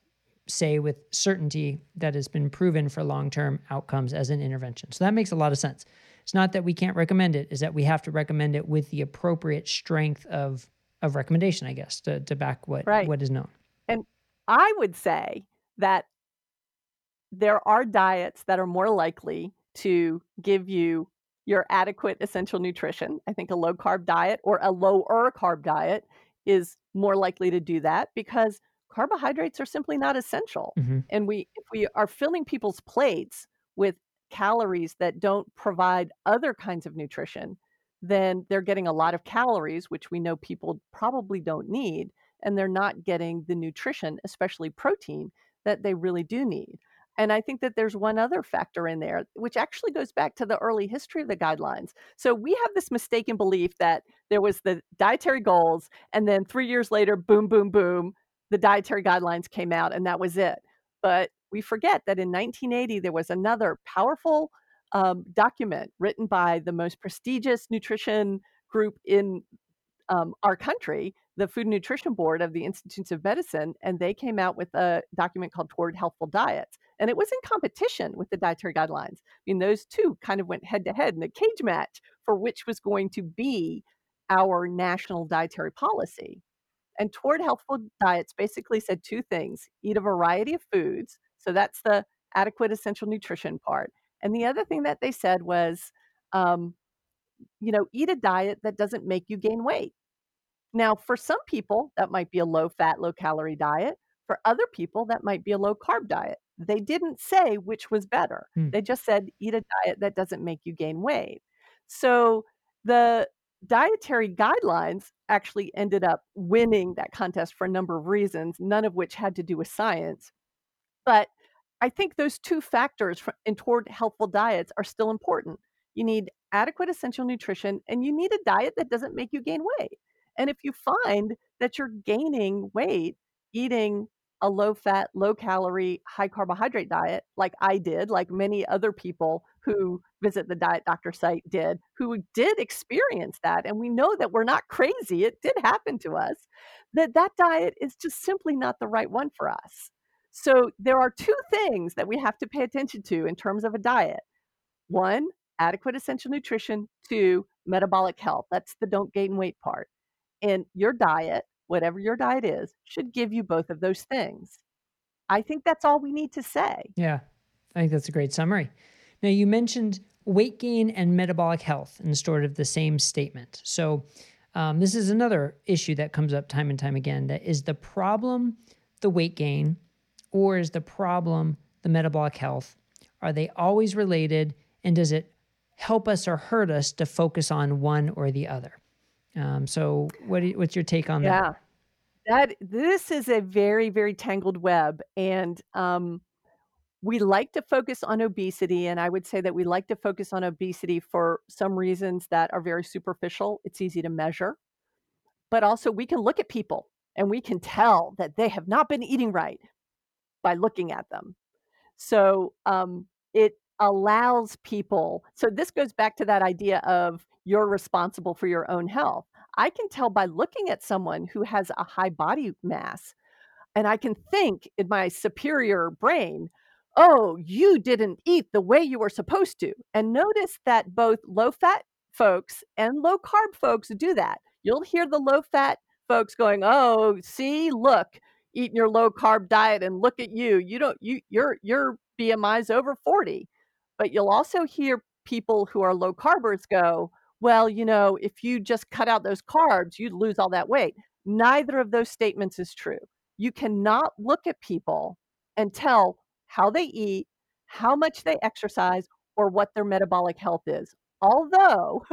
say with certainty that it's been proven for long term outcomes as an intervention. So that makes a lot of sense. It's not that we can't recommend it, is that we have to recommend it with the appropriate strength of of recommendation, I guess, to, to back what right. what is known. And I would say that there are diets that are more likely to give you your adequate essential nutrition. I think a low carb diet or a lower carb diet is more likely to do that because carbohydrates are simply not essential. Mm-hmm. And we if we are filling people's plates with calories that don't provide other kinds of nutrition, then they're getting a lot of calories, which we know people probably don't need, and they're not getting the nutrition, especially protein, that they really do need. And I think that there's one other factor in there, which actually goes back to the early history of the guidelines. So we have this mistaken belief that there was the dietary goals, and then three years later, boom, boom, boom, the dietary guidelines came out, and that was it. But we forget that in 1980, there was another powerful um, document written by the most prestigious nutrition group in um, our country, the Food and Nutrition Board of the Institutes of Medicine, and they came out with a document called Toward Healthful Diets. And it was in competition with the dietary guidelines. I mean, those two kind of went head to head in a cage match for which was going to be our national dietary policy. And Toward Healthful Diets basically said two things eat a variety of foods. So that's the adequate essential nutrition part. And the other thing that they said was, um, you know, eat a diet that doesn't make you gain weight. Now, for some people, that might be a low fat, low calorie diet. For other people, that might be a low carb diet. They didn't say which was better. Hmm. They just said eat a diet that doesn't make you gain weight. So the dietary guidelines actually ended up winning that contest for a number of reasons, none of which had to do with science. But I think those two factors in toward healthful diets are still important. You need adequate essential nutrition and you need a diet that doesn't make you gain weight. And if you find that you're gaining weight eating a low fat, low calorie, high carbohydrate diet, like I did, like many other people who visit the Diet Doctor site did, who did experience that. And we know that we're not crazy. It did happen to us, that that diet is just simply not the right one for us. So there are two things that we have to pay attention to in terms of a diet. One, adequate essential nutrition. Two, metabolic health. That's the don't gain weight part. And your diet, whatever your diet is, should give you both of those things. I think that's all we need to say. Yeah, I think that's a great summary. Now, you mentioned weight gain and metabolic health in sort of the same statement. So, um, this is another issue that comes up time and time again that is the problem the weight gain or is the problem the metabolic health? Are they always related? And does it help us or hurt us to focus on one or the other? Um, so, what what's your take on yeah. that? That this is a very very tangled web, and um, we like to focus on obesity, and I would say that we like to focus on obesity for some reasons that are very superficial. It's easy to measure, but also we can look at people and we can tell that they have not been eating right by looking at them. So um, it allows people. So this goes back to that idea of you're responsible for your own health. I can tell by looking at someone who has a high body mass, and I can think in my superior brain, oh, you didn't eat the way you were supposed to. And notice that both low fat folks and low carb folks do that. You'll hear the low fat folks going, oh, see, look, eating your low carb diet and look at you. You don't, you, your, your BMI is over 40. But you'll also hear people who are low carbers go, well, you know, if you just cut out those carbs, you'd lose all that weight. Neither of those statements is true. You cannot look at people and tell how they eat, how much they exercise, or what their metabolic health is. Although,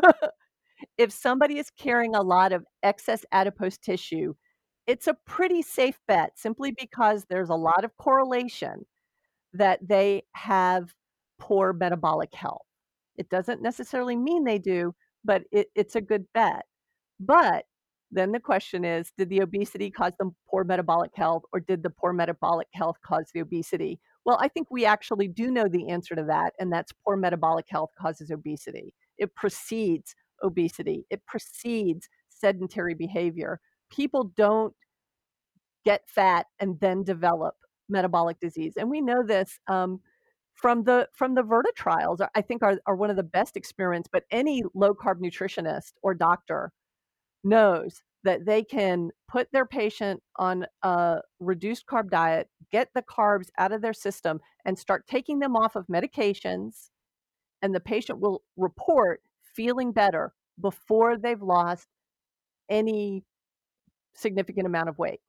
if somebody is carrying a lot of excess adipose tissue, it's a pretty safe bet simply because there's a lot of correlation that they have poor metabolic health. It doesn't necessarily mean they do, but it, it's a good bet. But then the question is did the obesity cause them poor metabolic health or did the poor metabolic health cause the obesity? Well, I think we actually do know the answer to that, and that's poor metabolic health causes obesity. It precedes obesity, it precedes sedentary behavior. People don't get fat and then develop metabolic disease. And we know this um, from the from the Virta trials, I think are, are one of the best experiments, but any low carb nutritionist or doctor knows that they can put their patient on a reduced carb diet, get the carbs out of their system, and start taking them off of medications. And the patient will report feeling better before they've lost any significant amount of weight.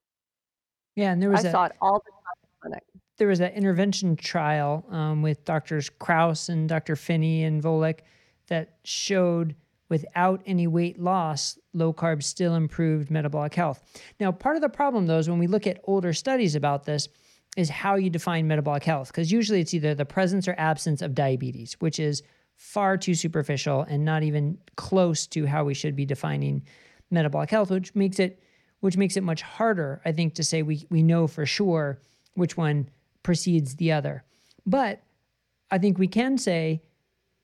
Yeah, and there was I a, saw it all the time the clinic there was an intervention trial um, with doctors Krauss and Dr. Phinney and Volek that showed without any weight loss, low carb still improved metabolic health. Now, part of the problem, though, is when we look at older studies about this, is how you define metabolic health. Because usually it's either the presence or absence of diabetes, which is far too superficial and not even close to how we should be defining metabolic health, which makes it which makes it much harder, I think, to say we we know for sure which one precedes the other. But I think we can say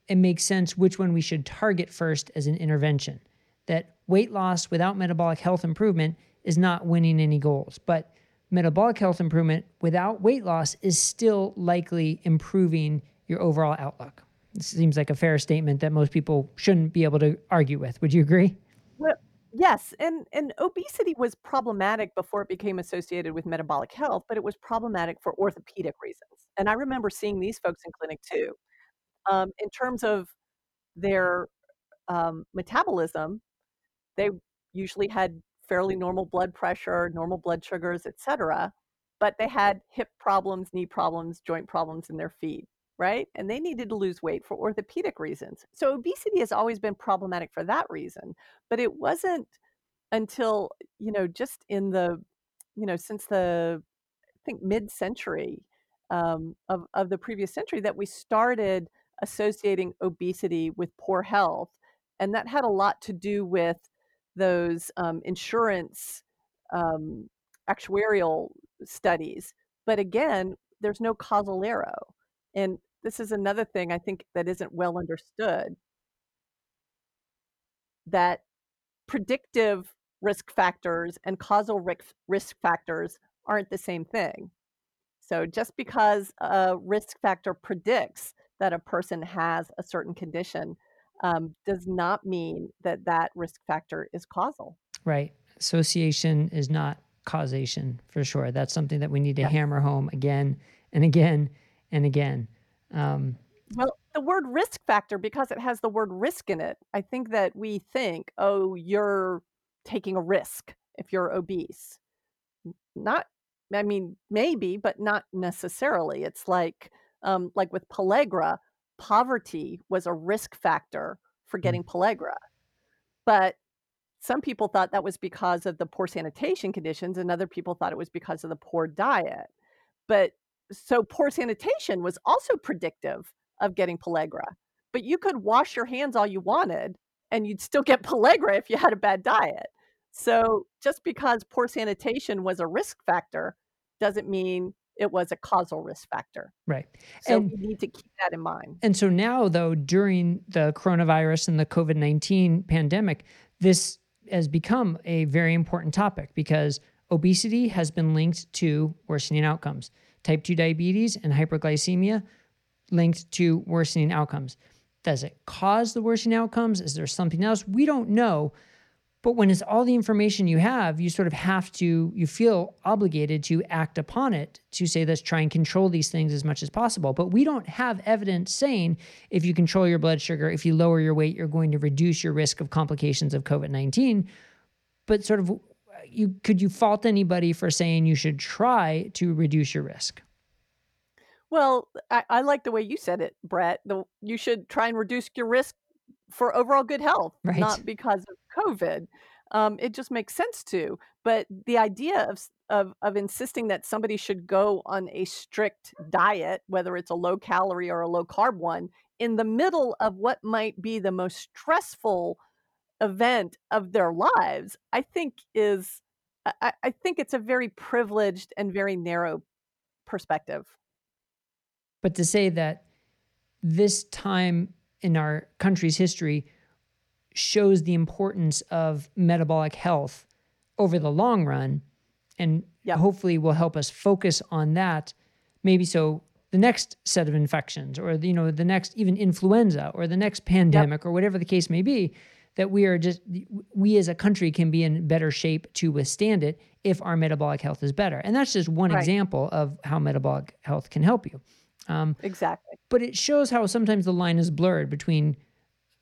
it makes sense which one we should target first as an intervention. That weight loss without metabolic health improvement is not winning any goals, but metabolic health improvement without weight loss is still likely improving your overall outlook. This seems like a fair statement that most people shouldn't be able to argue with. Would you agree? Yes, and and obesity was problematic before it became associated with metabolic health, but it was problematic for orthopedic reasons. And I remember seeing these folks in clinic too. Um, in terms of their um, metabolism, they usually had fairly normal blood pressure, normal blood sugars, etc. But they had hip problems, knee problems, joint problems in their feet, right? And they needed to lose weight for orthopedic reasons. So obesity has always been problematic for that reason. But it wasn't until, you know, just in the, you know, since the, I think, mid century um, of, of the previous century that we started associating obesity with poor health. And that had a lot to do with those um, insurance um, actuarial studies. But again, there's no causal arrow. And this is another thing I think that isn't well understood that predictive risk factors and causal risk factors aren't the same thing. So just because a risk factor predicts that a person has a certain condition um, does not mean that that risk factor is causal. Right. Association is not causation for sure. That's something that we need to yes. hammer home again and again and again. Um, well, the word risk factor, because it has the word risk in it, I think that we think, oh, you're taking a risk if you're obese. Not, I mean, maybe, but not necessarily. It's like, um, like with pellagra, poverty was a risk factor for mm. getting mm. pellagra. But some people thought that was because of the poor sanitation conditions, and other people thought it was because of the poor diet. But so poor sanitation was also predictive of getting pellagra. But you could wash your hands all you wanted, and you'd still get pellagra if you had a bad diet. So just because poor sanitation was a risk factor doesn't mean it was a causal risk factor. Right. So and, we need to keep that in mind. And so now, though, during the coronavirus and the COVID 19 pandemic, this has become a very important topic because obesity has been linked to worsening outcomes. Type 2 diabetes and hyperglycemia linked to worsening outcomes. Does it cause the worsening outcomes? Is there something else? We don't know. But when it's all the information you have, you sort of have to, you feel obligated to act upon it to say, let's try and control these things as much as possible. But we don't have evidence saying if you control your blood sugar, if you lower your weight, you're going to reduce your risk of complications of COVID 19. But sort of, you could you fault anybody for saying you should try to reduce your risk? Well, I, I like the way you said it, Bret. The, you should try and reduce your risk for overall good health, right. not because of COVID. Um, it just makes sense to. But the idea of, of of insisting that somebody should go on a strict diet, whether it's a low calorie or a low carb one, in the middle of what might be the most stressful event of their lives, I think is I, I think it's a very privileged and very narrow perspective. But to say that this time in our country's history shows the importance of metabolic health over the long run and yep. hopefully will help us focus on that maybe so the next set of infections or you know the next even influenza or the next pandemic yep. or whatever the case may be that we are just we as a country can be in better shape to withstand it if our metabolic health is better and that's just one right. example of how metabolic health can help you um, exactly. But it shows how sometimes the line is blurred between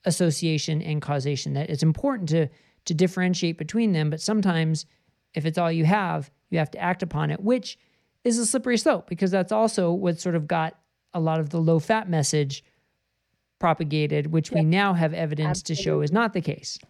association and causation. That it's important to to differentiate between them, but sometimes if it's all you have, you have to act upon it, which is a slippery slope because that's also what sort of got a lot of the low fat message propagated, which yep. we now have evidence Absolutely. to show is not the case.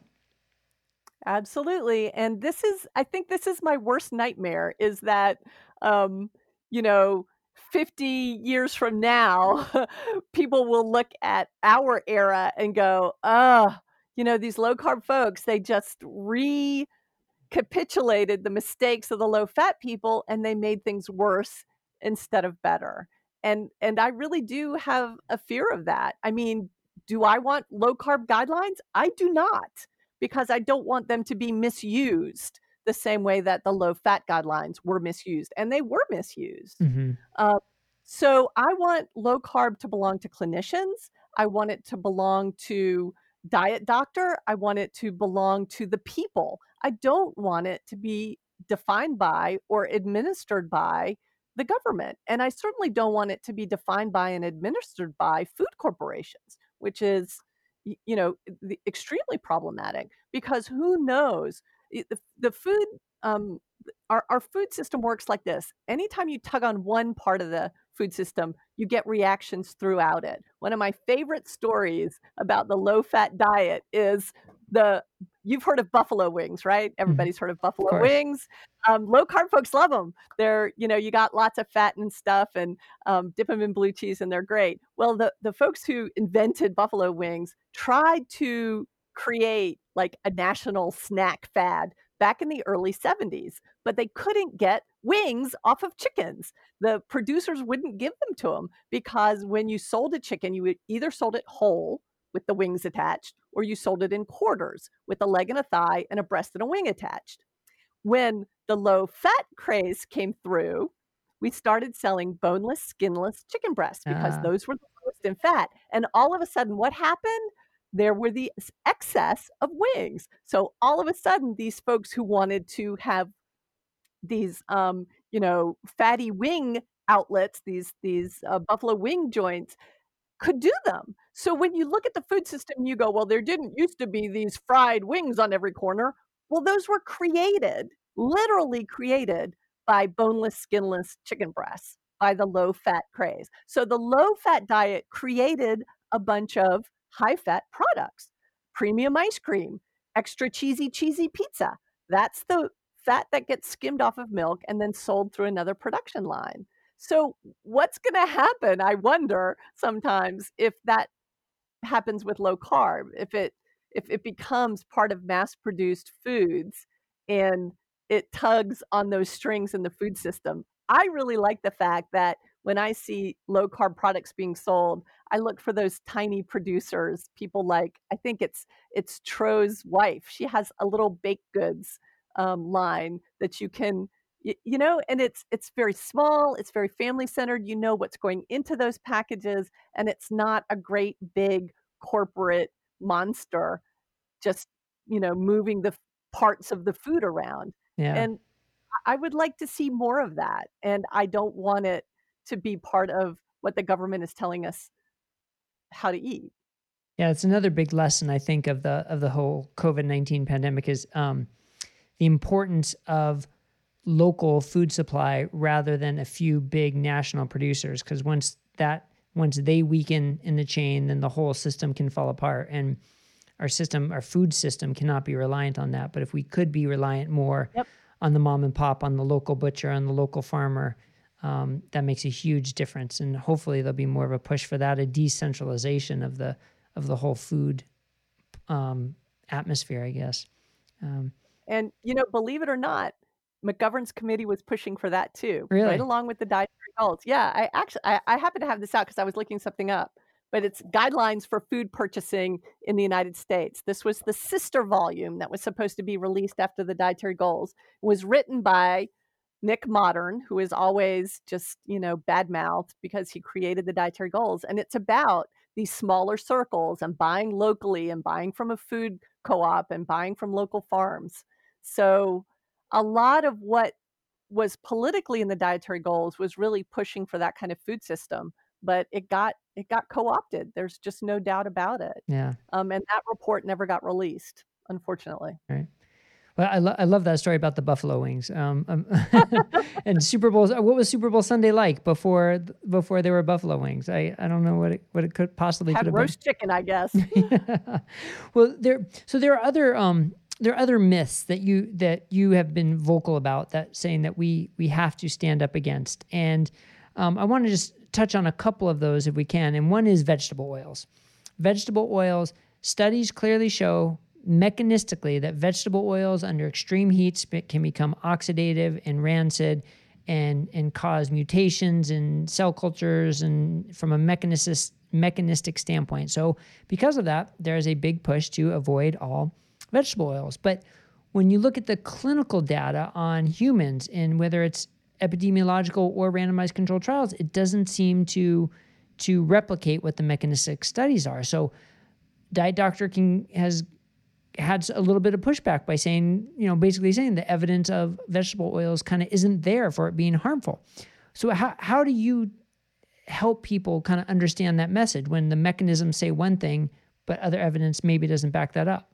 Absolutely. And this is, I think this is my worst nightmare is that, um, you know, 50 years from now, people will look at our era and go, oh, you know, these low carb folks, they just recapitulated the mistakes of the low fat people and they made things worse instead of better. And and I really do have a fear of that. I mean, do I want low carb guidelines? I do not, because I don't want them to be misused the same way that the low fat guidelines were misused, and they were misused. Mm-hmm. Uh, so I want low carb to belong to clinicians. I want it to belong to diet doctor. I want it to belong to the people. I don't want it to be defined by or administered by the government. And I certainly don't want it to be defined by and administered by food corporations, which is you know extremely problematic because who knows the, food um, our, our food system works like this anytime you tug on one part of the food system you get reactions throughout it one of my favorite stories about the low fat diet is the you've heard of buffalo wings, right? Mm-hmm. Everybody's heard of buffalo of wings. Um, low carb folks love them. They're, you know, you got lots of fat and stuff and um, dip them in blue cheese and they're great. Well, the, the folks who invented buffalo wings tried to create like a national snack fad back in the early 70s, but they couldn't get wings off of chickens. The producers wouldn't give them to them because when you sold a chicken, you either sold it whole with the wings attached, or you sold it in quarters with a leg and a thigh and a breast and a wing attached. When the low fat craze came through, we started selling boneless, skinless chicken breasts because uh. those were the lowest in fat. And all of a sudden, what happened? There were the excess of wings. So all of a sudden, these folks who wanted to have these, um, you know, fatty wing outlets, these these uh, buffalo wing joints, could do them. So when you look at the food system, you go, well, there didn't used to be these fried wings on every corner. Well, those were created, literally created by boneless, skinless chicken breasts, by the low fat craze. So the low fat diet created a bunch of high fat products premium ice cream, extra cheesy, cheesy pizza. That's the fat that gets skimmed off of milk and then sold through another production line. So, what's going to happen? I wonder sometimes if that happens with low carb, if it if it becomes part of mass produced foods and it tugs on those strings in the food system. I really like the fact that when I see low carb products being sold, I look for those tiny producers, people like I think it's it's Tro's wife. She has a little baked goods um, line that you can you, you know and it's it's very small it's very family centered you know what's going into those packages and it's not a great big corporate monster just you know moving the parts of the food around yeah. and i would like to see more of that and i don't want it to be part of what the government is telling us how to eat yeah it's another big lesson i think of the of the whole covid-19 pandemic is um the importance of local food supply rather than a few big national producers because once that once they weaken in the chain then the whole system can fall apart and our system our food system cannot be reliant on that. But if we could be reliant more yep. on the mom and pop on the local butcher on the local farmer um, that makes a huge difference. And hopefully there'll be more of a push for that a decentralization of the of the whole food um, atmosphere i guess. Um, and you know believe it or not McGovern's committee was pushing for that too, really? right along with the dietary goals. Yeah, I actually I, I happen to have this out because I was looking something up, but it's guidelines for food purchasing in the United States. This was the sister volume that was supposed to be released after the dietary goals. It was written by Nick Mottern, who is always just you know bad mouthed because he created the dietary goals, and it's about these smaller circles and buying locally and buying from a food co-op and buying from local farms. So a lot of what was politically in the dietary goals was really pushing for that kind of food system but it got it got co-opted there's just no doubt about it yeah um, and that report never got released unfortunately right well, I, lo- I love that story about the buffalo wings. Um, um and Super Bowl. What was Super Bowl Sunday like before before there were buffalo wings? I, I don't know what it what it could possibly Had could have roast chicken, I guess. yeah. Well, there. So there are other um there are other myths that you that you have been vocal about that saying that we we have to stand up against. And um, i want to just touch on a couple of those if we can. And one is vegetable oils. Vegetable oils studies clearly show mechanistically that vegetable oils under extreme heat can become oxidative and rancid and and cause mutations in cell cultures and from a mechanistic mechanistic standpoint. So, because of that, there is a big push to avoid all vegetable oils. But when you look at the clinical data on humans and whether it's epidemiological or randomized controlled trials, it doesn't seem to to replicate what the mechanistic studies are. So Diet Doctor King has had a little bit of pushback by saying, you know, basically saying the evidence of vegetable oils kind of isn't there for it being harmful. So how how do you help people kind of understand that message when the mechanisms say one thing, but other evidence maybe doesn't back that up?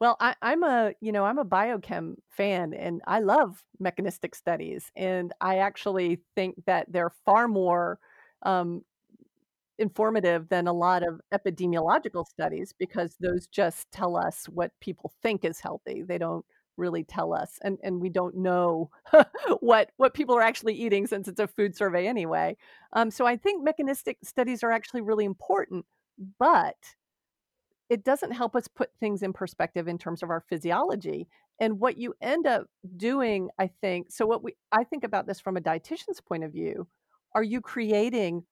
Well, I, I'm a, you know, I'm a biochem fan and I love mechanistic studies. And I actually think that they're far more um, informative than a lot of epidemiological studies because those just tell us what people think is healthy. They don't really tell us and and we don't know what what people are actually eating since it's a food survey anyway um, so i think mechanistic studies are actually really important but it doesn't help us put things in perspective in terms of our physiology. And what you end up doing, I think, so what we I think about this from a dietitian's point of view, are you creating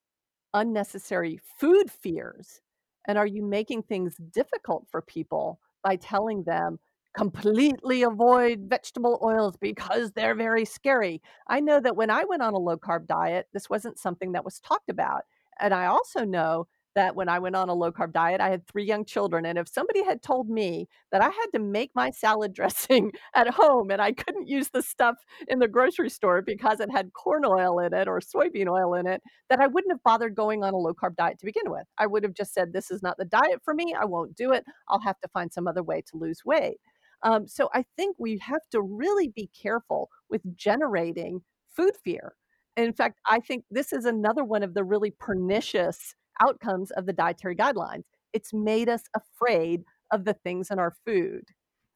unnecessary food fears? And are you making things difficult for people by telling them completely avoid vegetable oils because they're very scary? I know that when I went on a low carb diet, this wasn't something that was talked about. And I also know that when I went on a low carb diet, I had three young children. And if somebody had told me that I had to make my salad dressing at home and I couldn't use the stuff in the grocery store because it had corn oil in it or soybean oil in it, that I wouldn't have bothered going on a low carb diet to begin with. I would have just said, This is not the diet for me. I won't do it. I'll have to find some other way to lose weight. Um, so I think we have to really be careful with generating food fear. In fact, I think this is another one of the really pernicious outcomes of the dietary guidelines. It's made us afraid of the things in our food,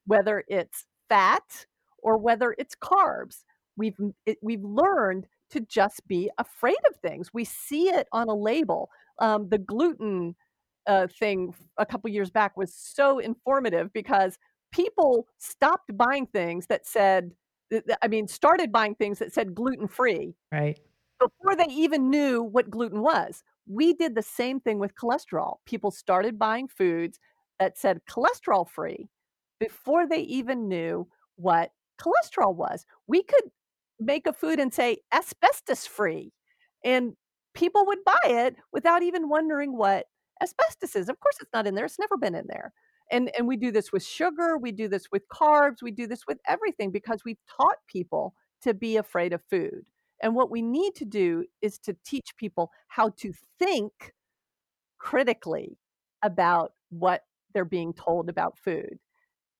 whether it's fat or whether it's carbs. We've it, we've learned to just be afraid of things. We see it on a label. Um, the gluten uh, thing a couple years back was so informative because people stopped buying things that said, I mean, started buying things that said gluten free. Right. Before they even knew what gluten was we did the same thing with cholesterol. People started buying foods that said cholesterol free before they even knew what cholesterol was. We could make a food and say asbestos free, and people would buy it without even wondering what asbestos is. Of course, it's not in there, it's never been in there. And, and we do this with sugar, we do this with carbs, we do this with everything because we've taught people to be afraid of food. And what we need to do is to teach people how to think critically about what they're being told about food.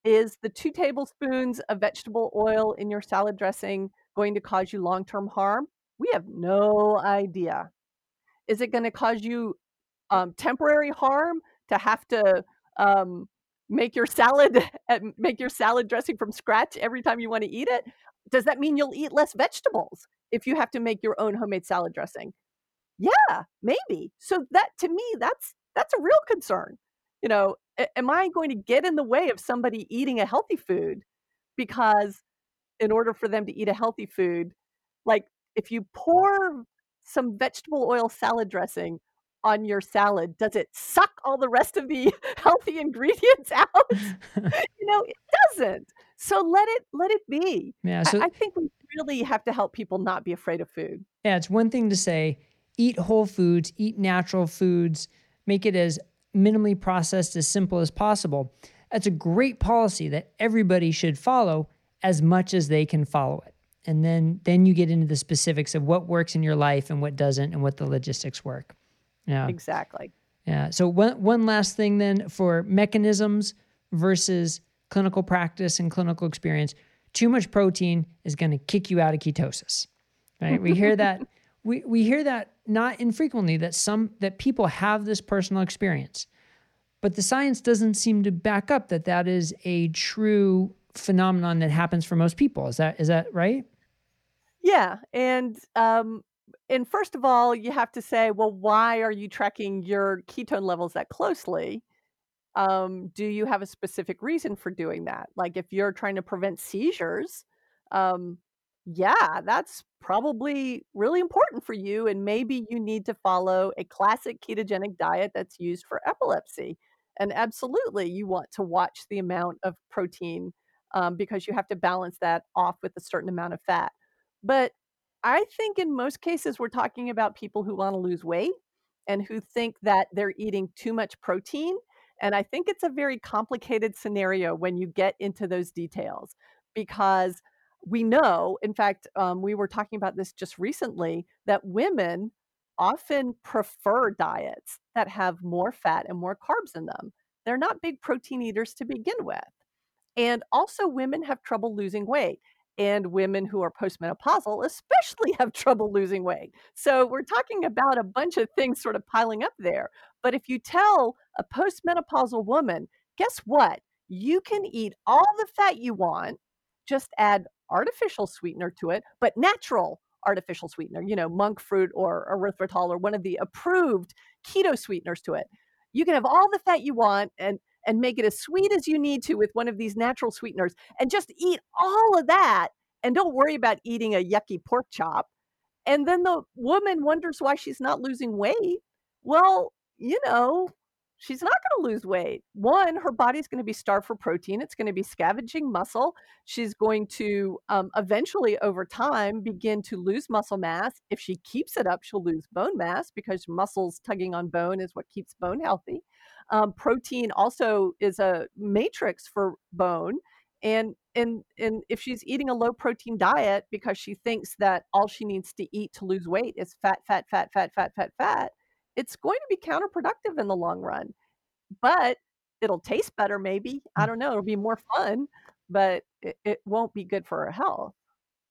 Is the two tablespoons of vegetable oil in your salad dressing going to cause you long term harm? We have no idea. Is it going to cause you um, temporary harm to have to um, make your salad make your salad dressing from scratch every time you want to eat it? Does that mean you'll eat less vegetables? If you have to make your own homemade salad dressing. Yeah, maybe. So that to me that's that's a real concern. You know, am I going to get in the way of somebody eating a healthy food because in order for them to eat a healthy food, like if you pour some vegetable oil salad dressing on your salad, does it suck all the rest of the healthy ingredients out? you know, it doesn't. So let it let it be. Yeah. So I, I think we really have to help people not be afraid of food. Yeah, it's one thing to say eat whole foods, eat natural foods, make it as minimally processed as simple as possible. That's a great policy that everybody should follow as much as they can follow it. And then then you get into the specifics of what works in your life and what doesn't and what the logistics work. Yeah. Exactly. Yeah. So one one last thing then for mechanisms versus clinical practice and clinical experience too much protein is going to kick you out of ketosis. Right? we hear that we, we hear that not infrequently that some that people have this personal experience. But the science doesn't seem to back up that that is a true phenomenon that happens for most people. Is that is that right? Yeah, and um and first of all, you have to say, well, why are you tracking your ketone levels that closely? Um, do you have a specific reason for doing that? Like if you're trying to prevent seizures, um, yeah, that's probably really important for you, and maybe you need to follow a classic ketogenic diet that's used for epilepsy. And absolutely, you want to watch the amount of protein um, because you have to balance that off with a certain amount of fat. But I think in most cases, we're talking about people who want to lose weight and who think that they're eating too much protein. And I think it's a very complicated scenario when you get into those details because we know, in fact, um, we were talking about this just recently, that women often prefer diets that have more fat and more carbs in them. They're not big protein eaters to begin with. And also, women have trouble losing weight. And women who are postmenopausal especially have trouble losing weight. So, we're talking about a bunch of things sort of piling up there. But if you tell a postmenopausal woman, guess what? You can eat all the fat you want, just add artificial sweetener to it, but natural artificial sweetener, you know, monk fruit or erythritol or one of the approved keto sweeteners to it. You can have all the fat you want and and make it as sweet as you need to with one of these natural sweeteners and just eat all of that and don't worry about eating a yucky pork chop. And then the woman wonders why she's not losing weight. Well, you know, she's not going to lose weight. One, her body's going to be starved for protein. It's going to be scavenging muscle. She's going to um, eventually, over time, begin to lose muscle mass. If she keeps it up, she'll lose bone mass because muscles tugging on bone is what keeps bone healthy. Um, protein also is a matrix for bone. And and and if she's eating a low protein diet because she thinks that all she needs to eat to lose weight is fat, fat, fat, fat, fat, fat, fat, it's going to be counterproductive in the long run. But it'll taste better maybe. I Mm. don't know, it'll be more fun, but it, it won't be good for our health.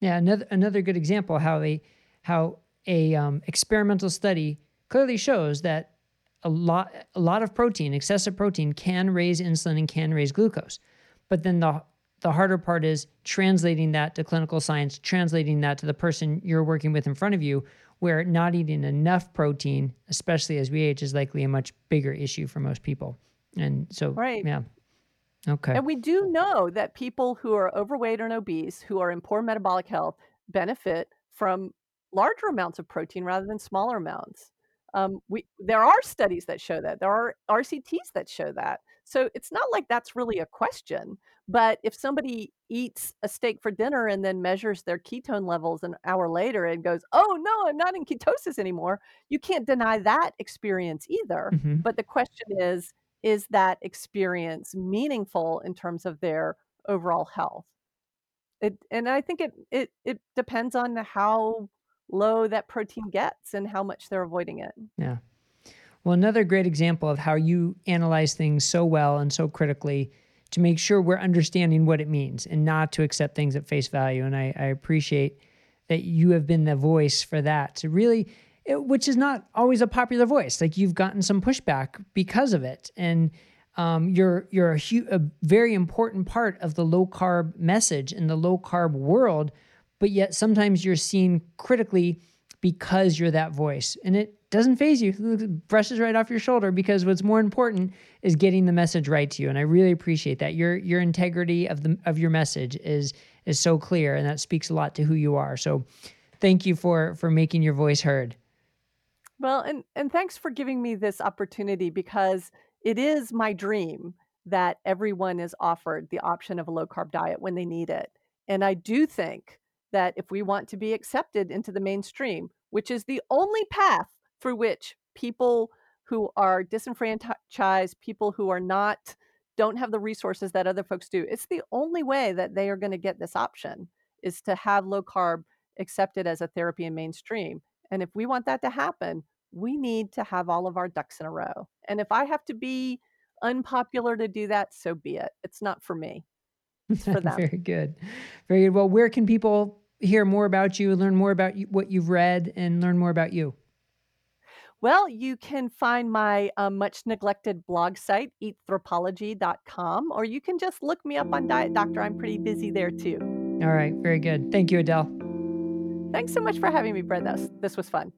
Yeah, another another good example how a how a um, experimental study clearly shows that a lot a lot of protein, excessive protein, can raise insulin and can raise glucose. But then the the harder part is translating that to clinical science, translating that to the person you're working with in front of you, where not eating enough protein, especially as we age, is likely a much bigger issue for most people. And so, Right. yeah, okay, And we do know that people who are overweight and obese, who are in poor metabolic health, benefit from larger amounts of protein rather than smaller amounts. Um, we there are studies that show that. There are RCTs that show that. So it's not like that's really a question. But if somebody eats a steak for dinner and then measures their ketone levels an hour later and goes, "Oh no, I'm not in ketosis anymore," you can't deny that experience either. hmm But the question is, is that experience meaningful in terms of their overall health? It and I think it it it depends on how low that protein gets and how much they're avoiding it. yeah. Well, another great example of how you analyze things so well and so critically to make sure we're understanding what it means and not to accept things at face value. And I, I appreciate that you have been the voice for that to really, it- which is not always a popular voice. Like you've gotten some pushback because of it. And um, you're you're a, hu- a very important part of the low carb message in the low carb world, but yet sometimes you're seen critically because you're that voice, and it doesn't faze you. Brushes right off your shoulder because what's more important is getting the message right to you, and I really appreciate that. Your your integrity of the of your message is is so clear, and that speaks a lot to who you are. So, thank you for for making your voice heard. Well, and and thanks for giving me this opportunity because it is my dream that everyone is offered the option of a low carb diet when they need it. And I do think that if we want to be accepted into the mainstream, which is the only path through which people who are disenfranchised, people who are not don't have the resources that other folks do. It's the only way that they are going to get this option is to have low carb accepted as a therapy in mainstream. And if we want that to happen, we need to have all of our ducks in a row. And if I have to be unpopular to do that, so be it. It's not for me, it's for them. Very good. Very good. Well, where can people hear more about you, learn more about you, what you've read, and learn more about you? Well, you can find my um, much neglected blog site, eathropology.com, or you can just look me up on Diet Doctor. I'm pretty busy there too. All right. Very good. Thank you, Adele. Thanks so much for having me. This, this was fun.